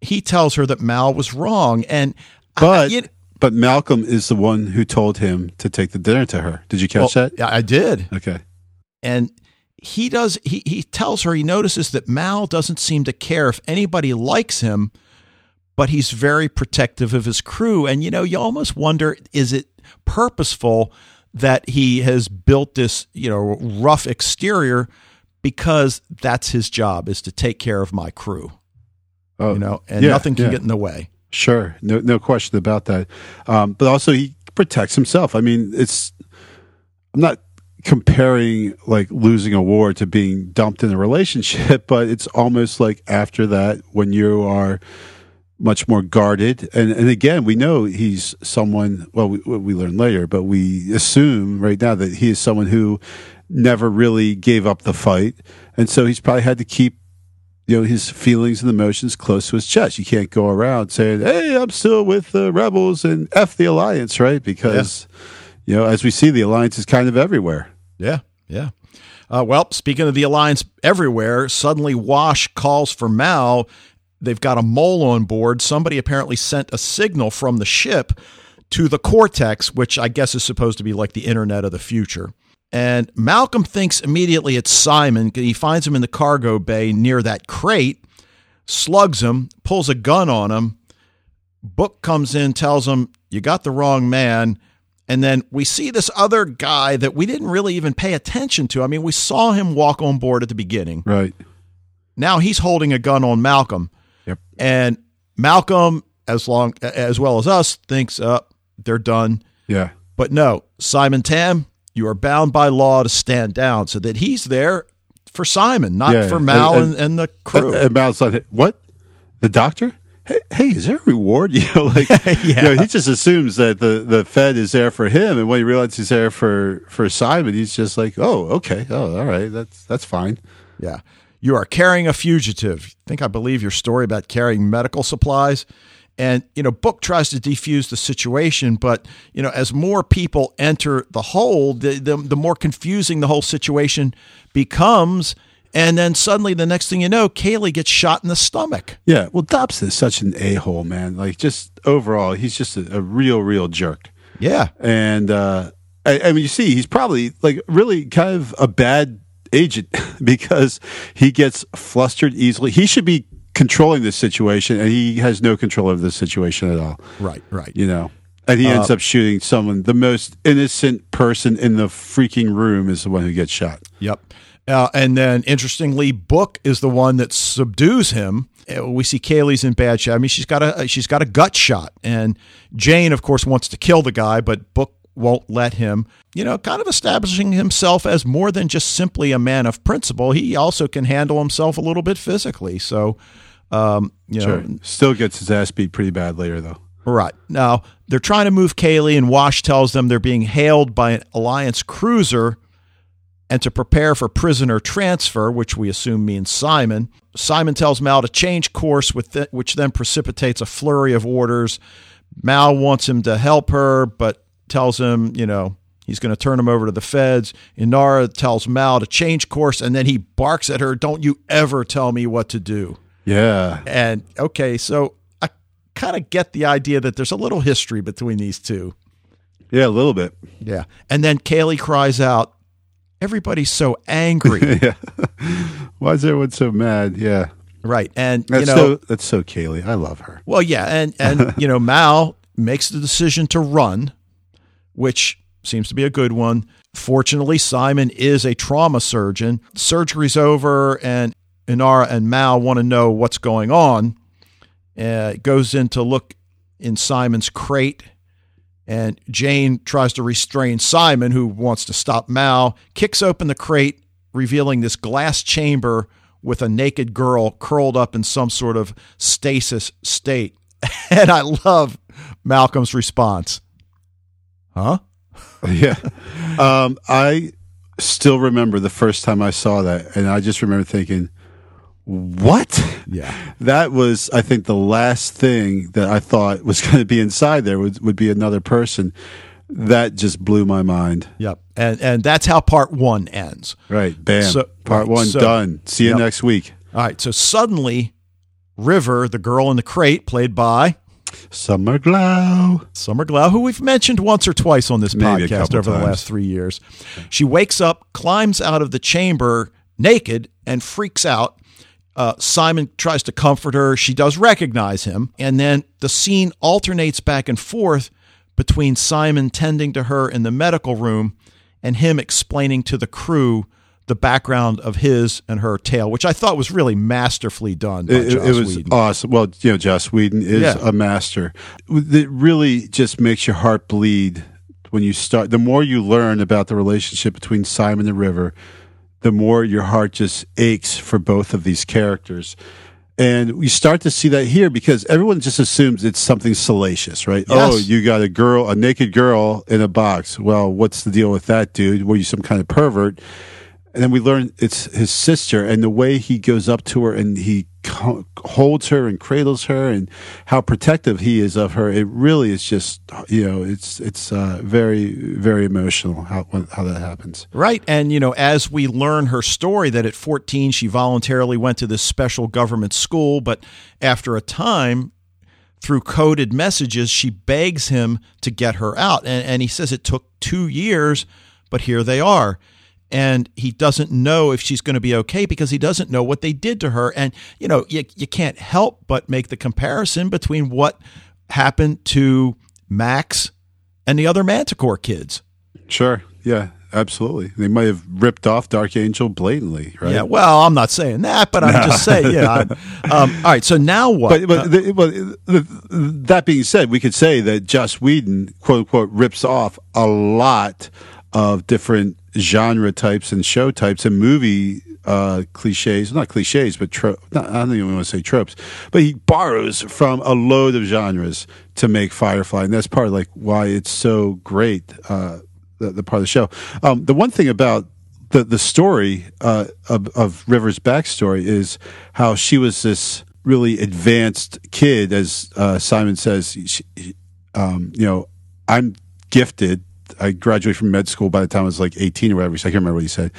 He tells her that Mal was wrong. And But you- but Malcolm is the one who told him to take the dinner to her. Did you catch well, that? yeah, I did. Okay. and he does he, he tells her he notices that mal doesn't seem to care if anybody likes him but he's very protective of his crew and you know you almost wonder is it purposeful that he has built this you know rough exterior because that's his job is to take care of my crew Oh, you know and yeah, nothing can yeah. get in the way Sure, no, no question about that. Um, but also, he protects himself. I mean, it's. I'm not comparing like losing a war to being dumped in a relationship, but it's almost like after that when you are much more guarded. And and again, we know he's someone. Well, we, we learn later, but we assume right now that he is someone who never really gave up the fight, and so he's probably had to keep you know his feelings and emotions close to his chest. You can't go around saying, "Hey, I'm still with the rebels and f the alliance," right? Because you know, as we see, the alliance is kind of everywhere. Yeah, yeah. Uh, well, speaking of the alliance everywhere, suddenly Wash calls for Mal. They've got a mole on board. Somebody apparently sent a signal from the ship to the Cortex, which I guess is supposed to be like the internet of the future. And Malcolm thinks immediately it's Simon. He finds him in the cargo bay near that crate, slugs him, pulls a gun on him. Book comes in, tells him, You got the wrong man. And then we see this other guy that we didn't really even pay attention to. I mean, we saw him walk on board at the beginning. Right. Now he's holding a gun on Malcolm. Yep. And Malcolm, as long as well as us, thinks, uh, they're done. Yeah. But no, Simon Tam, you are bound by law to stand down so that he's there for Simon, not Yeah, for Mal and- and, and, the crew. And Mal's like, "What? The doctor? Hey, hey, is there a reward?" You know, like you know, he just assumes that the, the Fed is there for him, and when he realizes he's there for for Simon, he's just like, "Oh, okay, oh, all right, that's that's fine." Yeah. You are carrying a fugitive. I think I believe your story about carrying medical supplies. And, you know, Book tries to defuse the situation, but, you know, as more people enter the hold, the, the, the more confusing the whole situation becomes. And then suddenly, the next thing you know, Kaylee gets shot in the stomach. Yeah, well, Dobson is such an a hole, man. Like, just overall, he's just a, a real, real jerk. Yeah. And uh, I, I mean, you see, he's probably like really kind of a bad agent because he gets flustered easily. He should be controlling this situation, and he has no control over this situation at all. Right, right. You know, and he ends up shooting someone. The most innocent person in the freaking room is the one who gets shot. Yep. Uh, and then, interestingly, Book is the one that subdues him. Uh, We see Kaylee's in bad shape. I mean, she's got a she's got a gut shot, and Jayne, of course, wants to kill the guy, but Book won't let him. You know, kind of establishing himself as more than just simply a man of principle. He also can handle himself a little bit physically. So, um, you know, Still gets his ass beat pretty bad later, though. Right. Now, they're trying to move Kaylee, and Wash tells them they're being hailed by an Alliance cruiser and to prepare for prisoner transfer, which we assume means Simon. Simon tells Mal to change course, with th- which then precipitates a flurry of orders. Mal wants him to help her, but tells him, you know, he's going to turn him over to the feds. Inara tells Mal to change course, and then he barks at her, Don't you ever tell me what to do. Yeah. And okay, so I kind of get the idea that there's a little history between these two. Yeah, a little bit. Yeah. And then Kaylee cries out, Everybody's so angry. yeah. Why is everyone so mad? Yeah. right. And, That's you know, so that's so Kaylee. I love her. well, yeah. And, and, you know, Mal makes the decision to run, which seems to be a good one. Fortunately, Simon is a trauma surgeon. Surgery's over, and Inara and Mal want to know what's going on. Uh, goes in to look in Simon's crate, and Jayne tries to restrain Simon, who wants to stop Mal, kicks open the crate, revealing this glass chamber with a naked girl curled up in some sort of stasis state. And I love Malcolm's response. Huh? Yeah. Um, I still remember the first time I saw that, and I just remember thinking, what? Yeah. That was, I think, the last thing that I thought was going to be inside there would, would be another person. That just blew my mind. Yep. And and that's how part one ends. Right. Bam. So- Part right, one so- done. See you Yep. next week. All right. So suddenly, River, the girl in the crate, played by Summer Glau. Summer Glau, who we've mentioned once or twice on this Maybe podcast over the last three years. She wakes up, climbs out of the chamber naked, and freaks out. Uh, Simon tries to comfort her. She does recognize him. And then the scene alternates back and forth between Simon tending to her in the medical room and him explaining to the crew the background of his and her tale, which I thought was really masterfully done by It, it was Whedon. awesome. Well, you know, Joss Whedon is Yeah. a master. It really just makes your heart bleed when you start. The more you learn about the relationship between Simon and River, the more your heart just aches for both of these characters. And we start to see that here because everyone just assumes it's something salacious, right? Yes. Oh, you got a girl, a naked girl in a box. Well, what's the deal with that, dude? Were you some kind of pervert? And then we learn it's his sister, and the way he goes up to her and he holds her and cradles her, and how protective he is of her. It really is just, you know, it's it's uh, very very emotional how how that happens. Right. And, you know, as we learn her story that at 14, she voluntarily went to this special government school, but after a time, through coded messages, she begs him to get her out. And, and he says it took two years, but here they are. And he doesn't know if she's going to be okay because he doesn't know what they did to her. And, you know, you, you can't help but make the comparison between what happened to Max and the other Manticore kids. Sure, yeah, absolutely. They might have ripped off Dark Angel blatantly, right? Yeah, well, I'm not saying that, but I'm just saying, yeah. Um, all right, so now what? But, but, the, but the, that being said, we could say that Joss Whedon, quote unquote, rips off a lot of different genre types and show types and movie uh, cliches, not cliches, but tro- not, I don't even want to say tropes, but he borrows from a load of genres to make Firefly. And that's part of like why it's so great, uh, the, the part of the show. Um, the one thing about the the story uh, of of River's backstory is how she was this really advanced kid, as uh, Simon says. She, um, you know, I'm gifted. I graduated from med school by the time I was like 18 or whatever. So I can't remember what he said,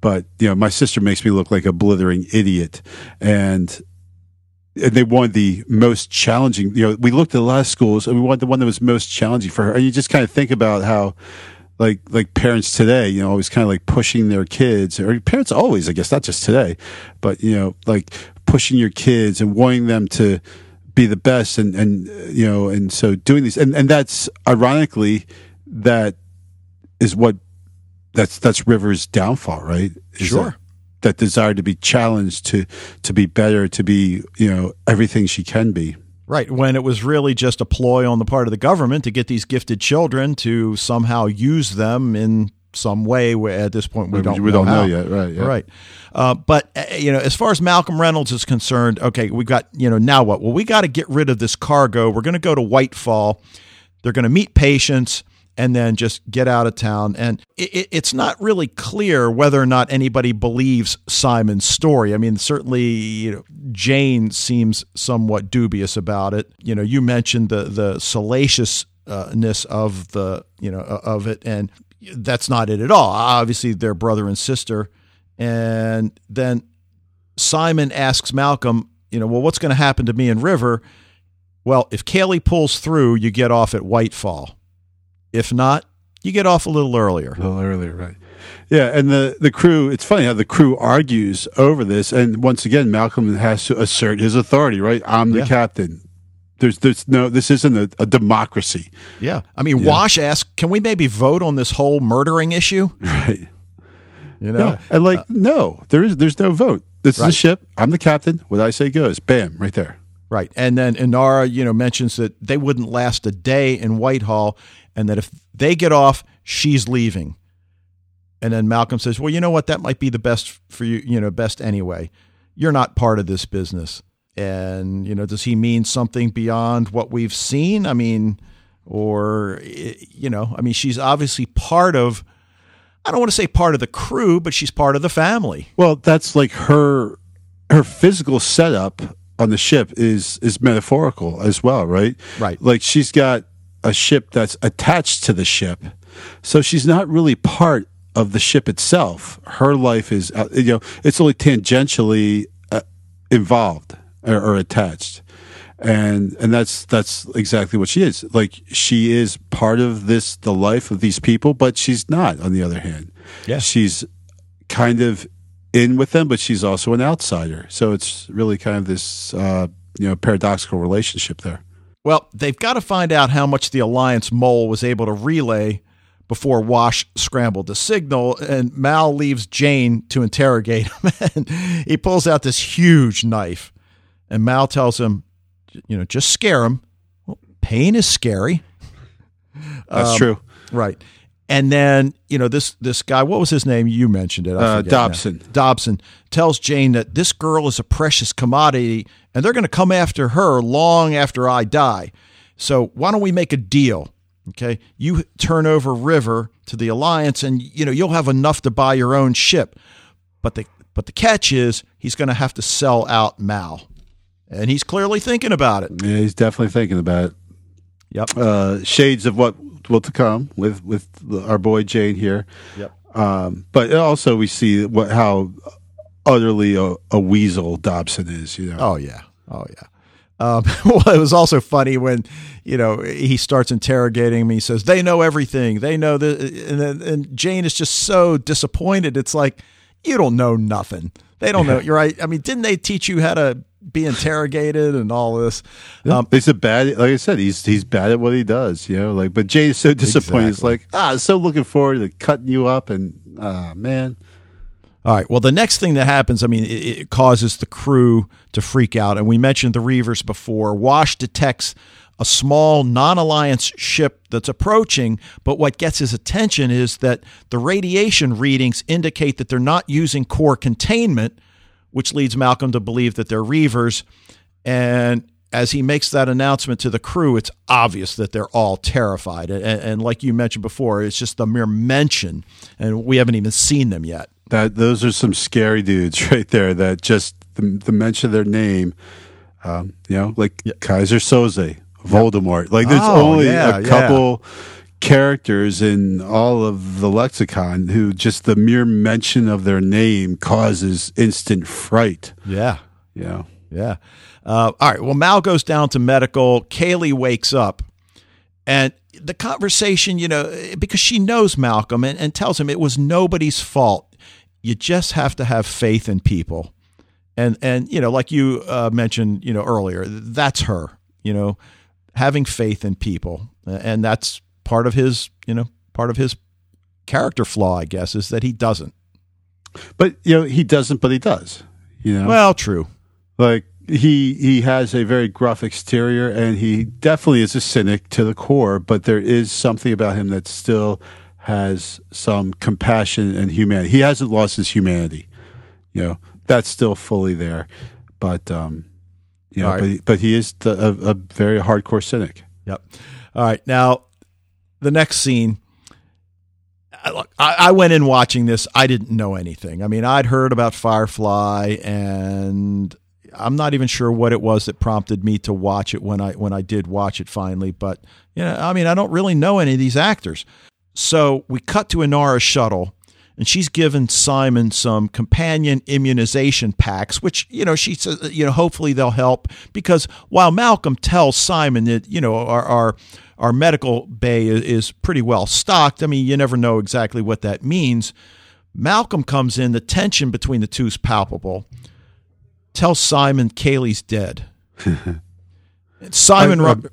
but you know, my sister makes me look like a blithering idiot, and and they wanted the most challenging. You know, we looked at a lot of schools, and we wanted the one that was most challenging for her. And you just kind of think about how like like parents today, you know, always kind of like pushing their kids, or parents always, I guess, not just today, but you know, like pushing your kids and wanting them to be the best, and and you know, and so doing these, and and that's ironically that is what that's that's River's downfall, right? Is Sure. that- that desire to be challenged to to be better to be you know everything she can be Right, when it was really just a ploy on the part of the government to get these gifted children to somehow use them in some way. At this point we don't we know don't know how. yet, right, yeah. Right, uh, but uh, you know, as far as Malcolm Reynolds is concerned, okay, we got you know now what? Well, we got to get rid of this cargo. We're going to go to Whitefall. They're going to meet Patience and then just get out of town. And it, it, it's not really clear whether or not anybody believes Simon's story. I mean, certainly you know, Jayne seems somewhat dubious about it. You know, you mentioned the the salaciousness of the you know of it, and that's not it at all. Obviously, they're brother and sister. And then Simon asks Malcolm, you know, well, what's going to happen to me and River? Well, if Kaylee pulls through, you get off at Whitefall. If not, you get off a little earlier. A little earlier, right? Yeah, and the the crew. It's funny how the crew argues over this, and once again, Malcolm has to assert his authority. Right, I'm the Yeah. captain. There's there's no this isn't a, a democracy. Yeah. I mean, Wash asked, can we maybe vote on this whole murdering issue? Right. You know? No. And like uh, no, there is there's no vote. This is a ship. I'm the captain. What I say goes. Bam, right there. Right. And then Inara, you know, mentions that they wouldn't last a day in Whitefall and that if they get off, she's leaving. And then Malcolm says, "Well, you know what? That might be the best for you, you know, best anyway. You're not part of this business." And, you know, does he mean something beyond what we've seen? I mean, or you know, I mean, she's obviously part of I don't want to say part of the crew, but she's part of the family. Well, that's like her her physical setup on the ship is is metaphorical as well, right? Right. Like she's got a ship that's attached to the ship, so she's not really part of the ship itself. Her life is, uh, you know, it's only tangentially uh, involved or, or attached, and and that's that's exactly what she is. Like she is part of this the life of these people, but she's not. On the other hand, Yeah. she's kind of in with them, but she's also an outsider. So it's really kind of this uh, you know paradoxical relationship there. Well, they've got to find out how much the Alliance mole was able to relay before Wash scrambled the signal, and Mal leaves Jayne to interrogate him. and he pulls out this huge knife, and Mal tells him, you know, just scare him. Well, pain is scary. That's Um, true. Right. And then, you know, this this guy, what was his name? You mentioned it. Uh, forget now. Dobson. Dobson tells Jayne that this girl is a precious commodity and they're going to come after her long after I die. So why don't we make a deal? Okay. You turn over River to the Alliance and you know, you'll have enough to buy your own ship. But the but the catch is he's going to have to sell out Mal. And he's clearly thinking about it. Yeah, he's definitely thinking about it. Yep. Uh, shades of what will to come with with our boy Jayne here. Yep. Um, but also we see what how utterly a, a weasel Dobson is. You know. Oh yeah, oh yeah. Um, well, it was also funny when you know he starts interrogating me. He says they know everything. They know that, and and Jayne is just so disappointed. It's like you don't know nothing. They don't know. You're right. I mean, didn't they teach you how to be interrogated and all this? Um, he's a bad, like I said, he's he's bad at what he does, you know. Like, but Jayne is so disappointed. He's Exactly. like, ah, so looking forward to cutting you up, and ah, man, All right. Well, the next thing that happens, I mean, it, it causes the crew to freak out. And we mentioned the Reavers before. Wash detects a small non alliance ship that's approaching, but what gets his attention is that the radiation readings indicate that they're not using core containment, which leads Malcolm to believe that they're Reavers. And as he makes that announcement to the crew, it's obvious that they're all terrified. And, and like you mentioned before, it's just a mere mention, and we haven't even seen them yet. that those are some scary dudes right there. That just the, the mention of their name, um, you know, like Keyser Söze, Voldemort. Like there's Oh, only yeah, a yeah. couple characters in all of the lexicon who just the mere mention of their name causes instant fright. Yeah. Yeah. Yeah. Uh, all right. Well, Mal goes down to medical. Kaylee wakes up. And the conversation, you know, because she knows Malcolm and, and tells him it was nobody's fault. You just have to have faith in people. And, and you know, like you uh, mentioned, you know, earlier, that's her, you know, having faith in people. And that's part of his, you know, part of his character flaw, I guess, is that he doesn't. But you know, he doesn't, but he does. You know. Well, true. like he he has a very gruff exterior and he definitely is a cynic to the core but there is something about him that still has some compassion and humanity he hasn't lost his humanity you know that's still fully there but um you know right. but, but he is the, a, a very hardcore cynic Yep. All right. Now, the next scene. I, look, I, I went in watching this. I didn't know anything. I mean, I'd heard about Firefly, and I'm not even sure what it was that prompted me to watch it when I when I did watch it finally. But you know, I mean, I don't really know any of these actors. So we cut to Inara's shuttle, and she's given Simon some companion immunization packs, which you know she says you know hopefully they'll help because while Malcolm tells Simon that you know our our, our medical bay is, pretty well stocked, I mean you never know exactly what that means. Malcolm comes in, the tension between the two is palpable. Tells Simon Kaylee's dead. Simon. I, run-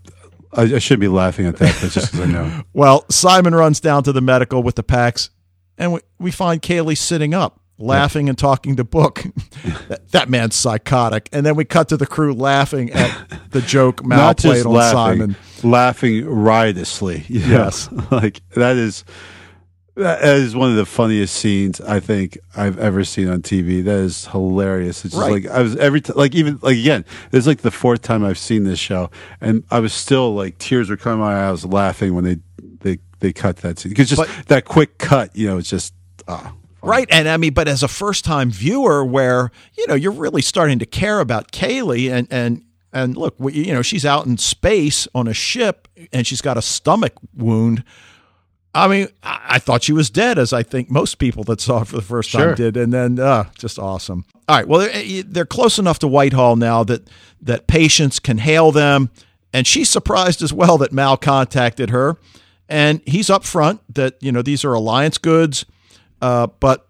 I, I shouldn't be laughing at that, but just because I know. well, Simon runs down to the medical with the packs, and we, we find Kaylee sitting up, laughing and talking to Book. that, that man's psychotic. And then we cut to the crew laughing at the joke Mal played on laughing, Simon. laughing riotously. know? Yes. like that is that is one of the funniest scenes I think I've ever seen on TV. That is hilarious. It's just Right. like I was every time, like even like again, this is like the fourth time I've seen this show, and I was still like tears were coming out. I was laughing when they they cut that scene because just But- that quick cut, you know, it's just ah. Right. And I mean, but as a first time viewer where, you know, you're really starting to care about Kaylee and, and, and look, we, you know, she's out in space on a ship and she's got a stomach wound. I mean, I, I thought she was dead, as I think most people that saw it for the first time did. And then, uh, just awesome. All right. Well, they're, they're close enough to Whitefall now that, that Patience can hail them. And she's surprised as well that Mal contacted her. And he's up front that, you know, these are alliance goods. Uh, but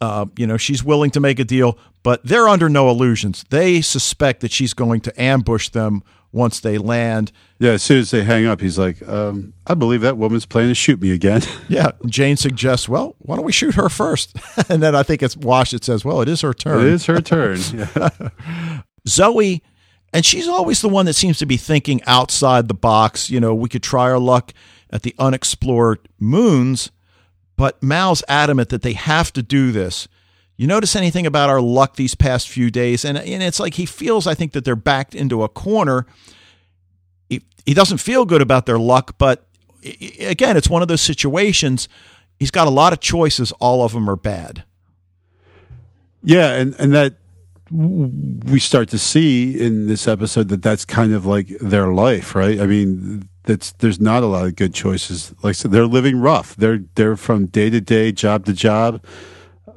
uh, you know she's willing to make a deal, but they're under no illusions. They suspect that she's going to ambush them once they land. Yeah, as soon as they hang up, he's like, um, "I believe that woman's planning to shoot me again." Yeah, Jayne suggests, "Well, why don't we shoot her first? and then I think it's Wash that says, "Well, it is her turn." it is her turn. Yeah. Zoe, and she's always the one that seems to be thinking outside the box. You know, we could try our luck at the unexplored moons, but Mal's adamant that they have to do this. You notice anything about our luck these past few days? And, and it's like he feels, I think, that they're backed into a corner. He, he doesn't feel good about their luck, but again, it's one of those situations. He's got a lot of choices. All of them are bad. Yeah, and and that we start to see in this episode that that's kind of like their life, right? I mean, that's there's not a lot of good choices. Like I said, they're living rough. They're they're from day to day, job to job,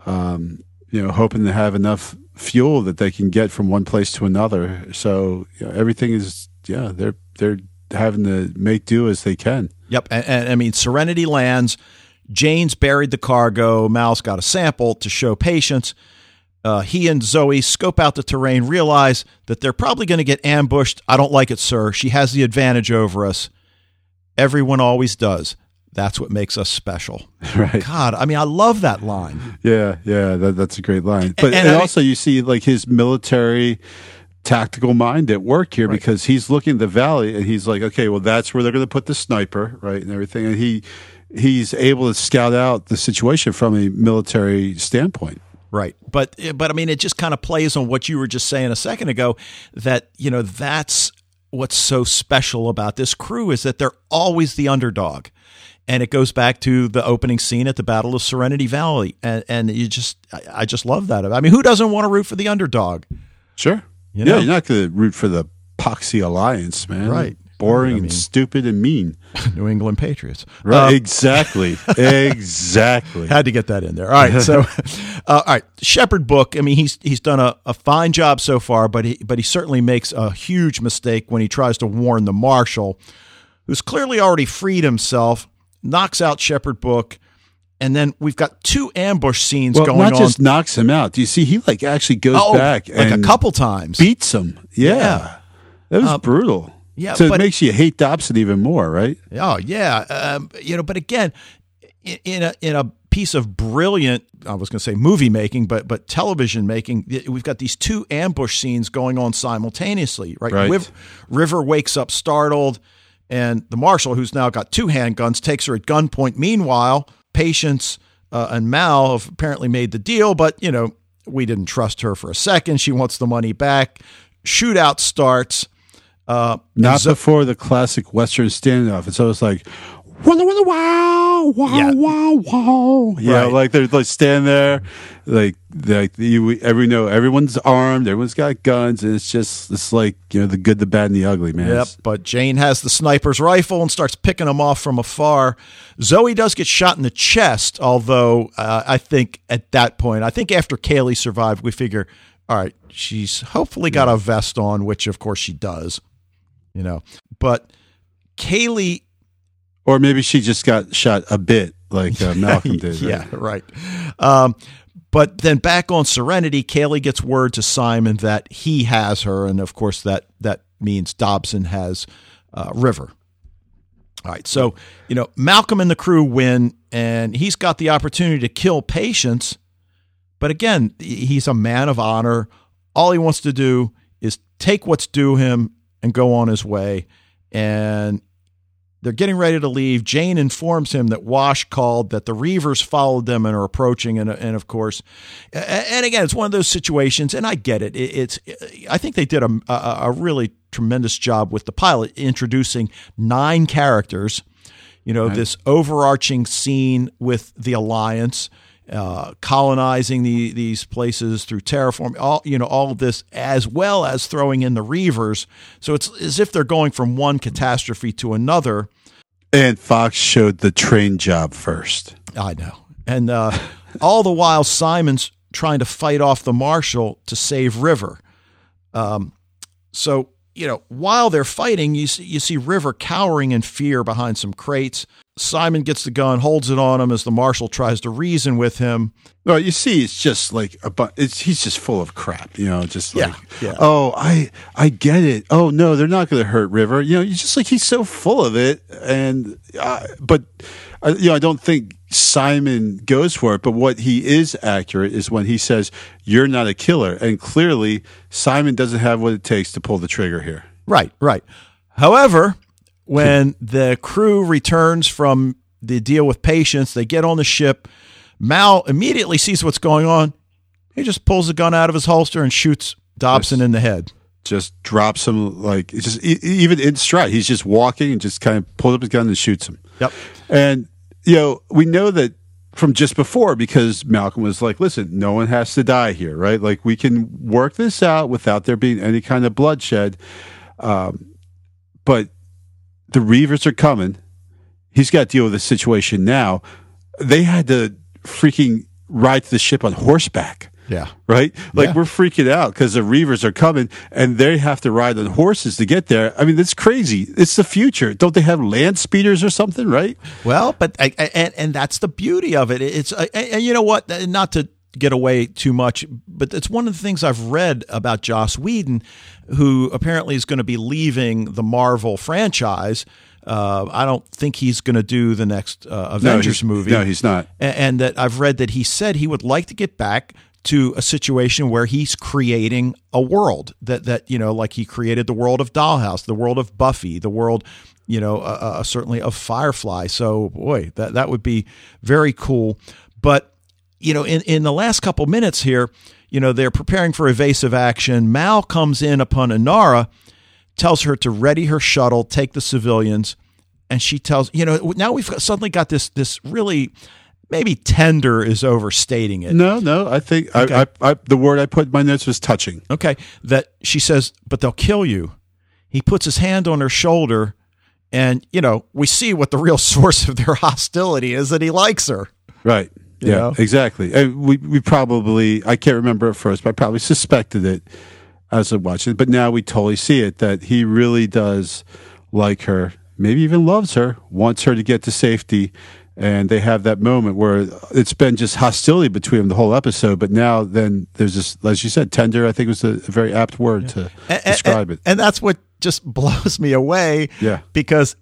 um, you know, hoping to have enough fuel that they can get from one place to another. So you know, everything is yeah, they're they're having to make do as they can. Yep. And, and I mean, Serenity lands. Jayne's buried the cargo. Mal's got a sample to show Patience. Uh, he and Zoe scope out the terrain, realize that they're probably going to get ambushed. I don't like it, sir. She has the advantage over us. Everyone always does. That's what makes us special. Right. God, I mean, I love that line. Yeah, yeah, that, that's a great line. But And- and, and also you see like his military tactical mind at work here because he's looking at the valley and he's like, okay, well that's where they're going to put the sniper, right, and everything, and he he's able to scout out the situation from a military standpoint. Right. But but I mean it just kind of plays on what you were just saying a second ago that you know that's what's so special about this crew is that they're always the underdog. And it goes back to the opening scene at the Battle of Serenity Valley and and you just I, just love that. I mean who doesn't want to root for the underdog? Sure. You know? yeah, you're not going to root for the Poxy Alliance, man. Right. Boring I mean- and stupid and mean. New England Patriots. Right. Um, exactly. exactly. Had to get that in there. All right. So, uh, all right. Shepherd Book. I mean, he's he's done a, a fine job so far, but he but he certainly makes a huge mistake when he tries to warn the marshal, who's clearly already freed himself, knocks out Shepherd Book, and then we've got two ambush scenes Well, going not on. just knocks him out. Do you see? He like actually goes oh, back like a couple times. beats him. Yeah. Yeah. That was Uh, brutal. Yeah, So but- it makes you hate Dobson even more, right? Oh yeah, um, you know. But again, in, in a in a piece of brilliant, I was going to say movie making, but but television making, we've got these two ambush scenes going on simultaneously. Right, Right. Riv- River wakes up startled, and the marshal, who's now got two handguns, takes her at gunpoint. Meanwhile, Patience uh, and Mal have apparently made the deal, but you know we didn't trust her for a second. She wants the money back. Shootout starts. Uh, Not Zo- before the classic Western standoff. And so It's always like, wow, wow, wow, wow, Yeah. wow, wow. Yeah, Right. like they're like stand there, like like you every know everyone's armed, everyone's got guns, and it's just it's like you know the good, the bad, and the ugly, man. Yep, but Jayne has the sniper's rifle and starts picking them off from afar. Zoe does get shot in the chest, although uh, I think at that point, I think after Kaylee survived, we figure, all right, she's hopefully got a vest on, which of course she does, you know. But Kaylee, Or maybe she just got shot a bit, like uh, Malcolm did. right? yeah, right. Um, but then back on Serenity, Kaylee gets word to Simon that he has her, and of course that that means Dobson has uh, River. All right, so you know Malcolm and the crew win, and he's got the opportunity to kill Patience, but again, he's a man of honor. All he wants to do is take what's due him and go on his way. And they're getting ready to leave. Jayne informs him that Wash called, that the Reavers followed them and are approaching. And, and of course, and again, it's one of those situations, and I get it. It's, I think they did a, a, really tremendous job with the pilot introducing nine characters. You know, right. this overarching scene with the Alliance uh, colonizing the, these places through terraform, all you know, all of this, as well as throwing in the Reavers. So it's as if they're going from one catastrophe to another. And Fox showed the train job first. I know, and uh, all the while Simon's trying to fight off the marshal to save River. Um, so you know, while they're fighting, you see, you see River cowering in fear behind some crates. Simon gets the gun, holds it on him as the marshal tries to reason with him. Well, you see, it's just like a bu- it's he's just full of crap, you know. Just like, yeah, yeah. oh, I I get it. Oh no, they're not going to hurt River. You know, you just like he's so full of it, and uh, but uh, you know, I don't think Simon goes for it. But what he is accurate is when he says, "You're not a killer," and clearly Simon doesn't have what it takes to pull the trigger here. Right, right. However, when the crew returns from the deal with Patience, they get on the ship. Mal immediately sees what's going on. He just pulls the gun out of his holster and shoots Dobson in the head. Just drops him like just even in stride. He's just walking and just kind of pulls up his gun and shoots him. Yep. And you know we know that from just before because Malcolm was like, "Listen, no one has to die here, right? Like we can work this out without there being any kind of bloodshed." Um, but the Reavers are coming. He's got to deal with the situation now. They had to freaking ride to the ship on horseback. Yeah. Right? Like yeah. we're freaking out because the Reavers are coming and they have to ride on horses to get there. I mean, it's crazy. It's the future. Don't they have land speeders or something, right? Well, but and and that's the beauty of it. It's and you know what? Not to get away too much, but it's one of the things I've read about Joss Whedon who apparently is going to be leaving the Marvel franchise. Uh, I don't think he's going to do the next uh, Avengers no, movie. No, he's not. And, and, that I've read that he said he would like to get back to a situation where he's creating a world that that you know, like he created the world of Dollhouse, the world of Buffy, the world, you know, uh, uh certainly of Firefly. So, boy, that that would be very cool. But you know, in in the last couple minutes here you know, they're preparing for evasive action. Mal comes in upon Inara, tells her to ready her shuttle, take the civilians, and she tells, you know, now we've suddenly got this this really maybe tender is overstating it. No, no, I think okay. I, I, I, the word I put in my notes was touching. Okay, that she says, but they'll kill you. He puts his hand on her shoulder, and you know we see what the real source of their hostility is that he likes her. Right yeah, know? exactly. And we we probably I can't remember at first, but I probably suspected it as I watched it. But now we totally see it that he really does like her, maybe even loves her, wants her to get to safety. And they have that moment where it's been just hostility between them the whole episode, but now then there's this, as you said, tender. I think was a, very apt word yeah. to and, describe and, it. And that's what just blows me away. Yeah, because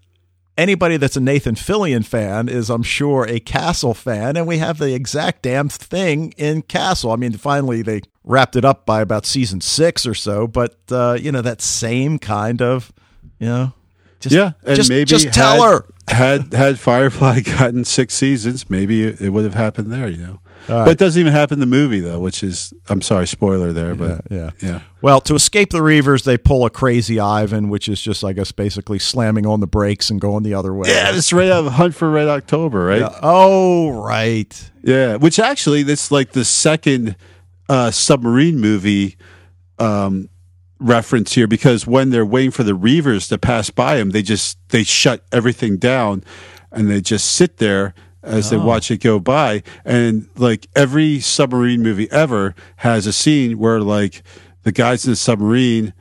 anybody that's a Nathan Fillion fan is, I'm sure, a Castle fan, and we have the exact damn thing in Castle. I mean, finally they wrapped it up by about season six or so, but uh, you know that same kind of, you know, just, yeah, and just, maybe just tell had, her had had Firefly gotten six seasons, maybe it, it would have happened there. You know. Right. But it doesn't even happen in the movie though, which is I'm sorry, spoiler there, but yeah, yeah, yeah. Well, to escape the Reavers, they pull a crazy Ivan, which is just I guess basically slamming on the brakes and going the other way. Yeah, it's right out of Hunt for Red October, right? Yeah. Oh, right. Yeah, which actually that's like the second uh, submarine movie um, reference here because when they're waiting for the Reavers to pass by them, they just they shut everything down and they just sit there as oh. they watch it go by. And like every submarine movie ever has a scene where like the guys in the submarine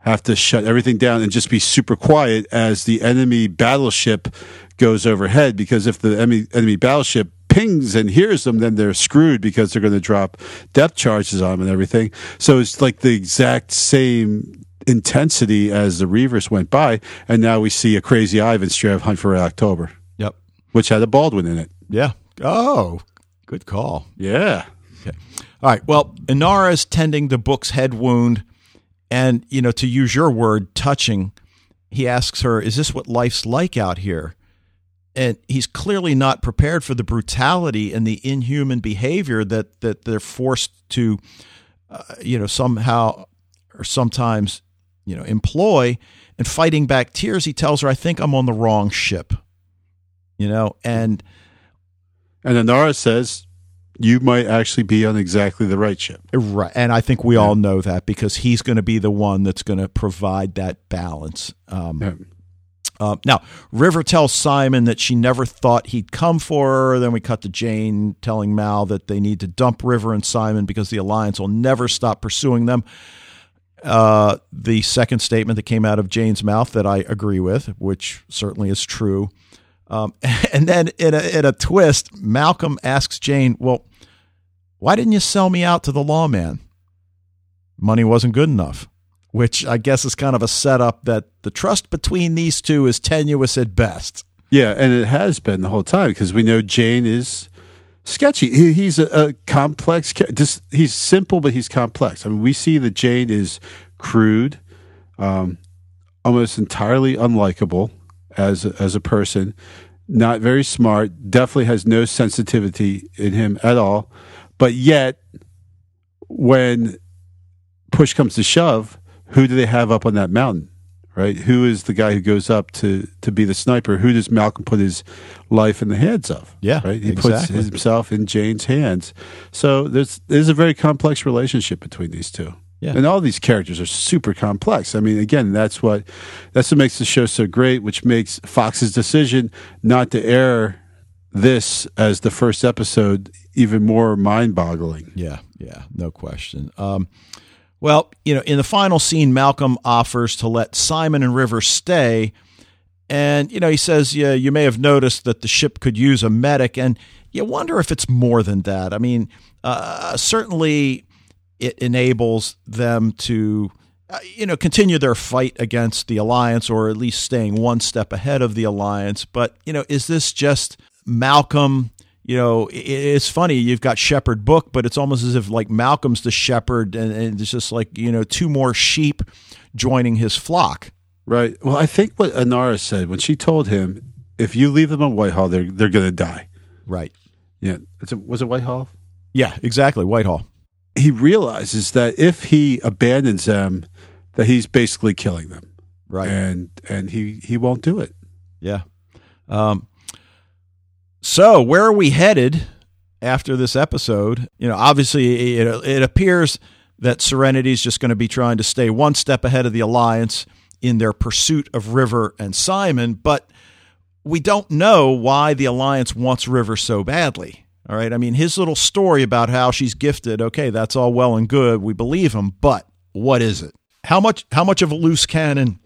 have to shut everything down and just be super quiet as the enemy battleship goes overhead. Because if the enemy, enemy battleship pings and hears them, then they're screwed because they're going to drop depth charges on them and everything. So it's like the exact same intensity as the Reavers went by, and now we see a Crazy Ivan straight of Hunt for Red October. Which had a Baldwin in it. Yeah. Oh, good call. Yeah. Okay. All right. Well, Inara is tending the book's head wound, and you know, to use your word, touching. He asks her, "Is this what life's like out here?" And he's clearly not prepared for the brutality and the inhuman behavior that that they're forced to, uh, you know, somehow or sometimes, you know, employ. And fighting back tears, he tells her, "I think I'm on the wrong ship." You know, and And Inara says, you might actually be on exactly the right ship. Right. And I think we all know that because he's going to be the one that's going to provide that balance. Um, Yeah. uh, now, River tells Simon that she never thought he'd come for her. Then we cut to Jayne telling Mal that they need to dump River and Simon because the Alliance will never stop pursuing them. Uh, the second statement that came out of Jayne's mouth that I agree with, which certainly is true. Um, and then in a, in a twist, Malcolm asks Jayne, Well, why didn't you sell me out to the lawman? Money wasn't good enough, which I guess is kind of a setup that the trust between these two is tenuous at best. Yeah, and it has been the whole time because we know Jayne is sketchy. He, he's a, a complex. Just he's simple, but he's complex. I mean, we see that Jayne is crude, um, almost entirely unlikable as a, as a person. Not very smart. Definitely has no sensitivity in him at all. But yet, when push comes to shove, who do they have up on that mountain? right? Who is the guy who goes up to to be the sniper? Who does Malcolm put his life in the hands of? Yeah, right. He exactly. puts himself in Jayne's hands. So there's there's a very complex relationship between these two. Yeah. And all these characters are super complex. I mean, again, that's what that's what makes the show so great, which makes Fox's decision not to air this as the first episode even more mind-boggling. Yeah, yeah, no question. Um, well, you know, in the final scene, Malcolm offers to let Simon and River stay. And, you know, he says, yeah, you may have noticed that the ship could use a medic. And you wonder if it's more than that. I mean, uh, certainly it enables them to, uh, you know, continue their fight against the Alliance or at least staying one step ahead of the Alliance. But, you know, is this just Malcolm? you know, it's funny. You've got Shepherd Book, but it's almost as if like Malcolm's the shepherd, and, and it's just like you know two more sheep joining his flock. Right. Well, I think what Inara said when she told him, "If you leave them on Whitefall, they're they're going to die." Right. Yeah. It's a, was it Whitefall? Yeah. Exactly. Whitefall. He realizes that if he abandons them, that he's basically killing them. Right. And and he he won't do it. Yeah. Um, so, where are we headed after this episode? You know, obviously, it, it appears that Serenity is just going to be trying to stay one step ahead of the Alliance in their pursuit of River and Simon, but we don't know why the Alliance wants River so badly. All right. I mean, his little story about how she's gifted, okay, that's all well and good. We believe him, but what is it? How much how much of a loose cannon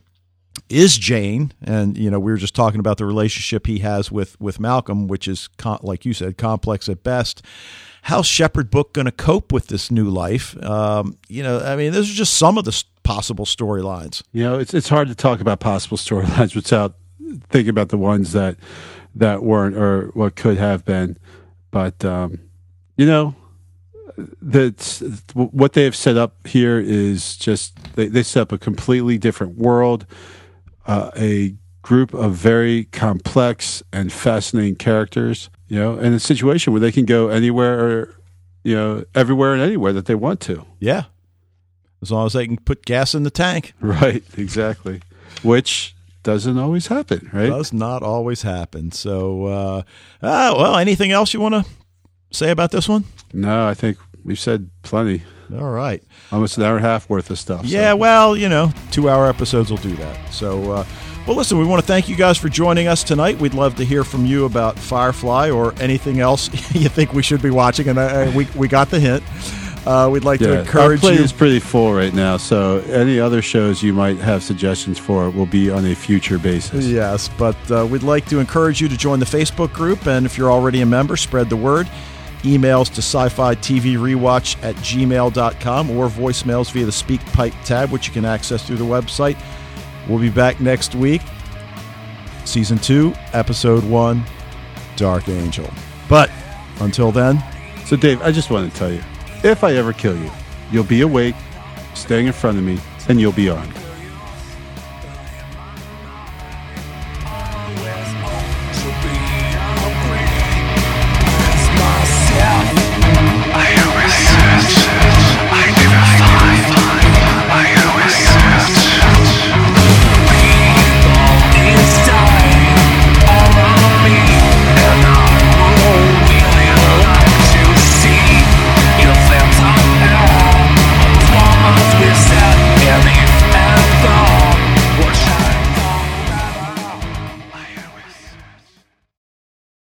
is Jayne, and you know we were just talking about the relationship he has with with Malcolm, which is like you said, complex at best. How's Shepherd Book going to cope with this new life? Um, you know, I mean, those are just some of the possible storylines. You know, it's it's hard to talk about possible storylines without thinking about the ones that that weren't or what could have been. But um, you know, that's what they have set up here is just they, they set up a completely different world, uh, a group of very complex and fascinating characters. You know, and a situation where they can go anywhere or you know everywhere and anywhere that they want to. Yeah, as long as they can put gas in the tank. Right, exactly. Which doesn't always happen, right? Does not always happen. So, uh, ah, well, anything else you want to say about this one? No, I think we've said plenty. All right. Almost an hour and a half worth of stuff. so- Yeah, well, you know, two hour episodes will do that. So, uh, well, listen, we want to thank you guys for joining us tonight. We'd love to hear from you about Firefly or anything else you think we should be watching. And uh, we, we got the hint. Uh, we'd like Yeah, to our encourage plate you. is pretty full right now, so any other shows you might have suggestions for will be on a future basis. Yes, but uh, we'd like to encourage you to join the Facebook group. And if you're already a member, spread the word. emails to sci fi TV rewatch at gmail.com or voicemails via the SpeakPipe tab, which you can access through the website. We'll be back next week. Season 2, Episode 1, Dark Angel. But until then, So, Dave, I just want to tell you if I ever kill you, you'll be awake, staying in front of me, and you'll be armed.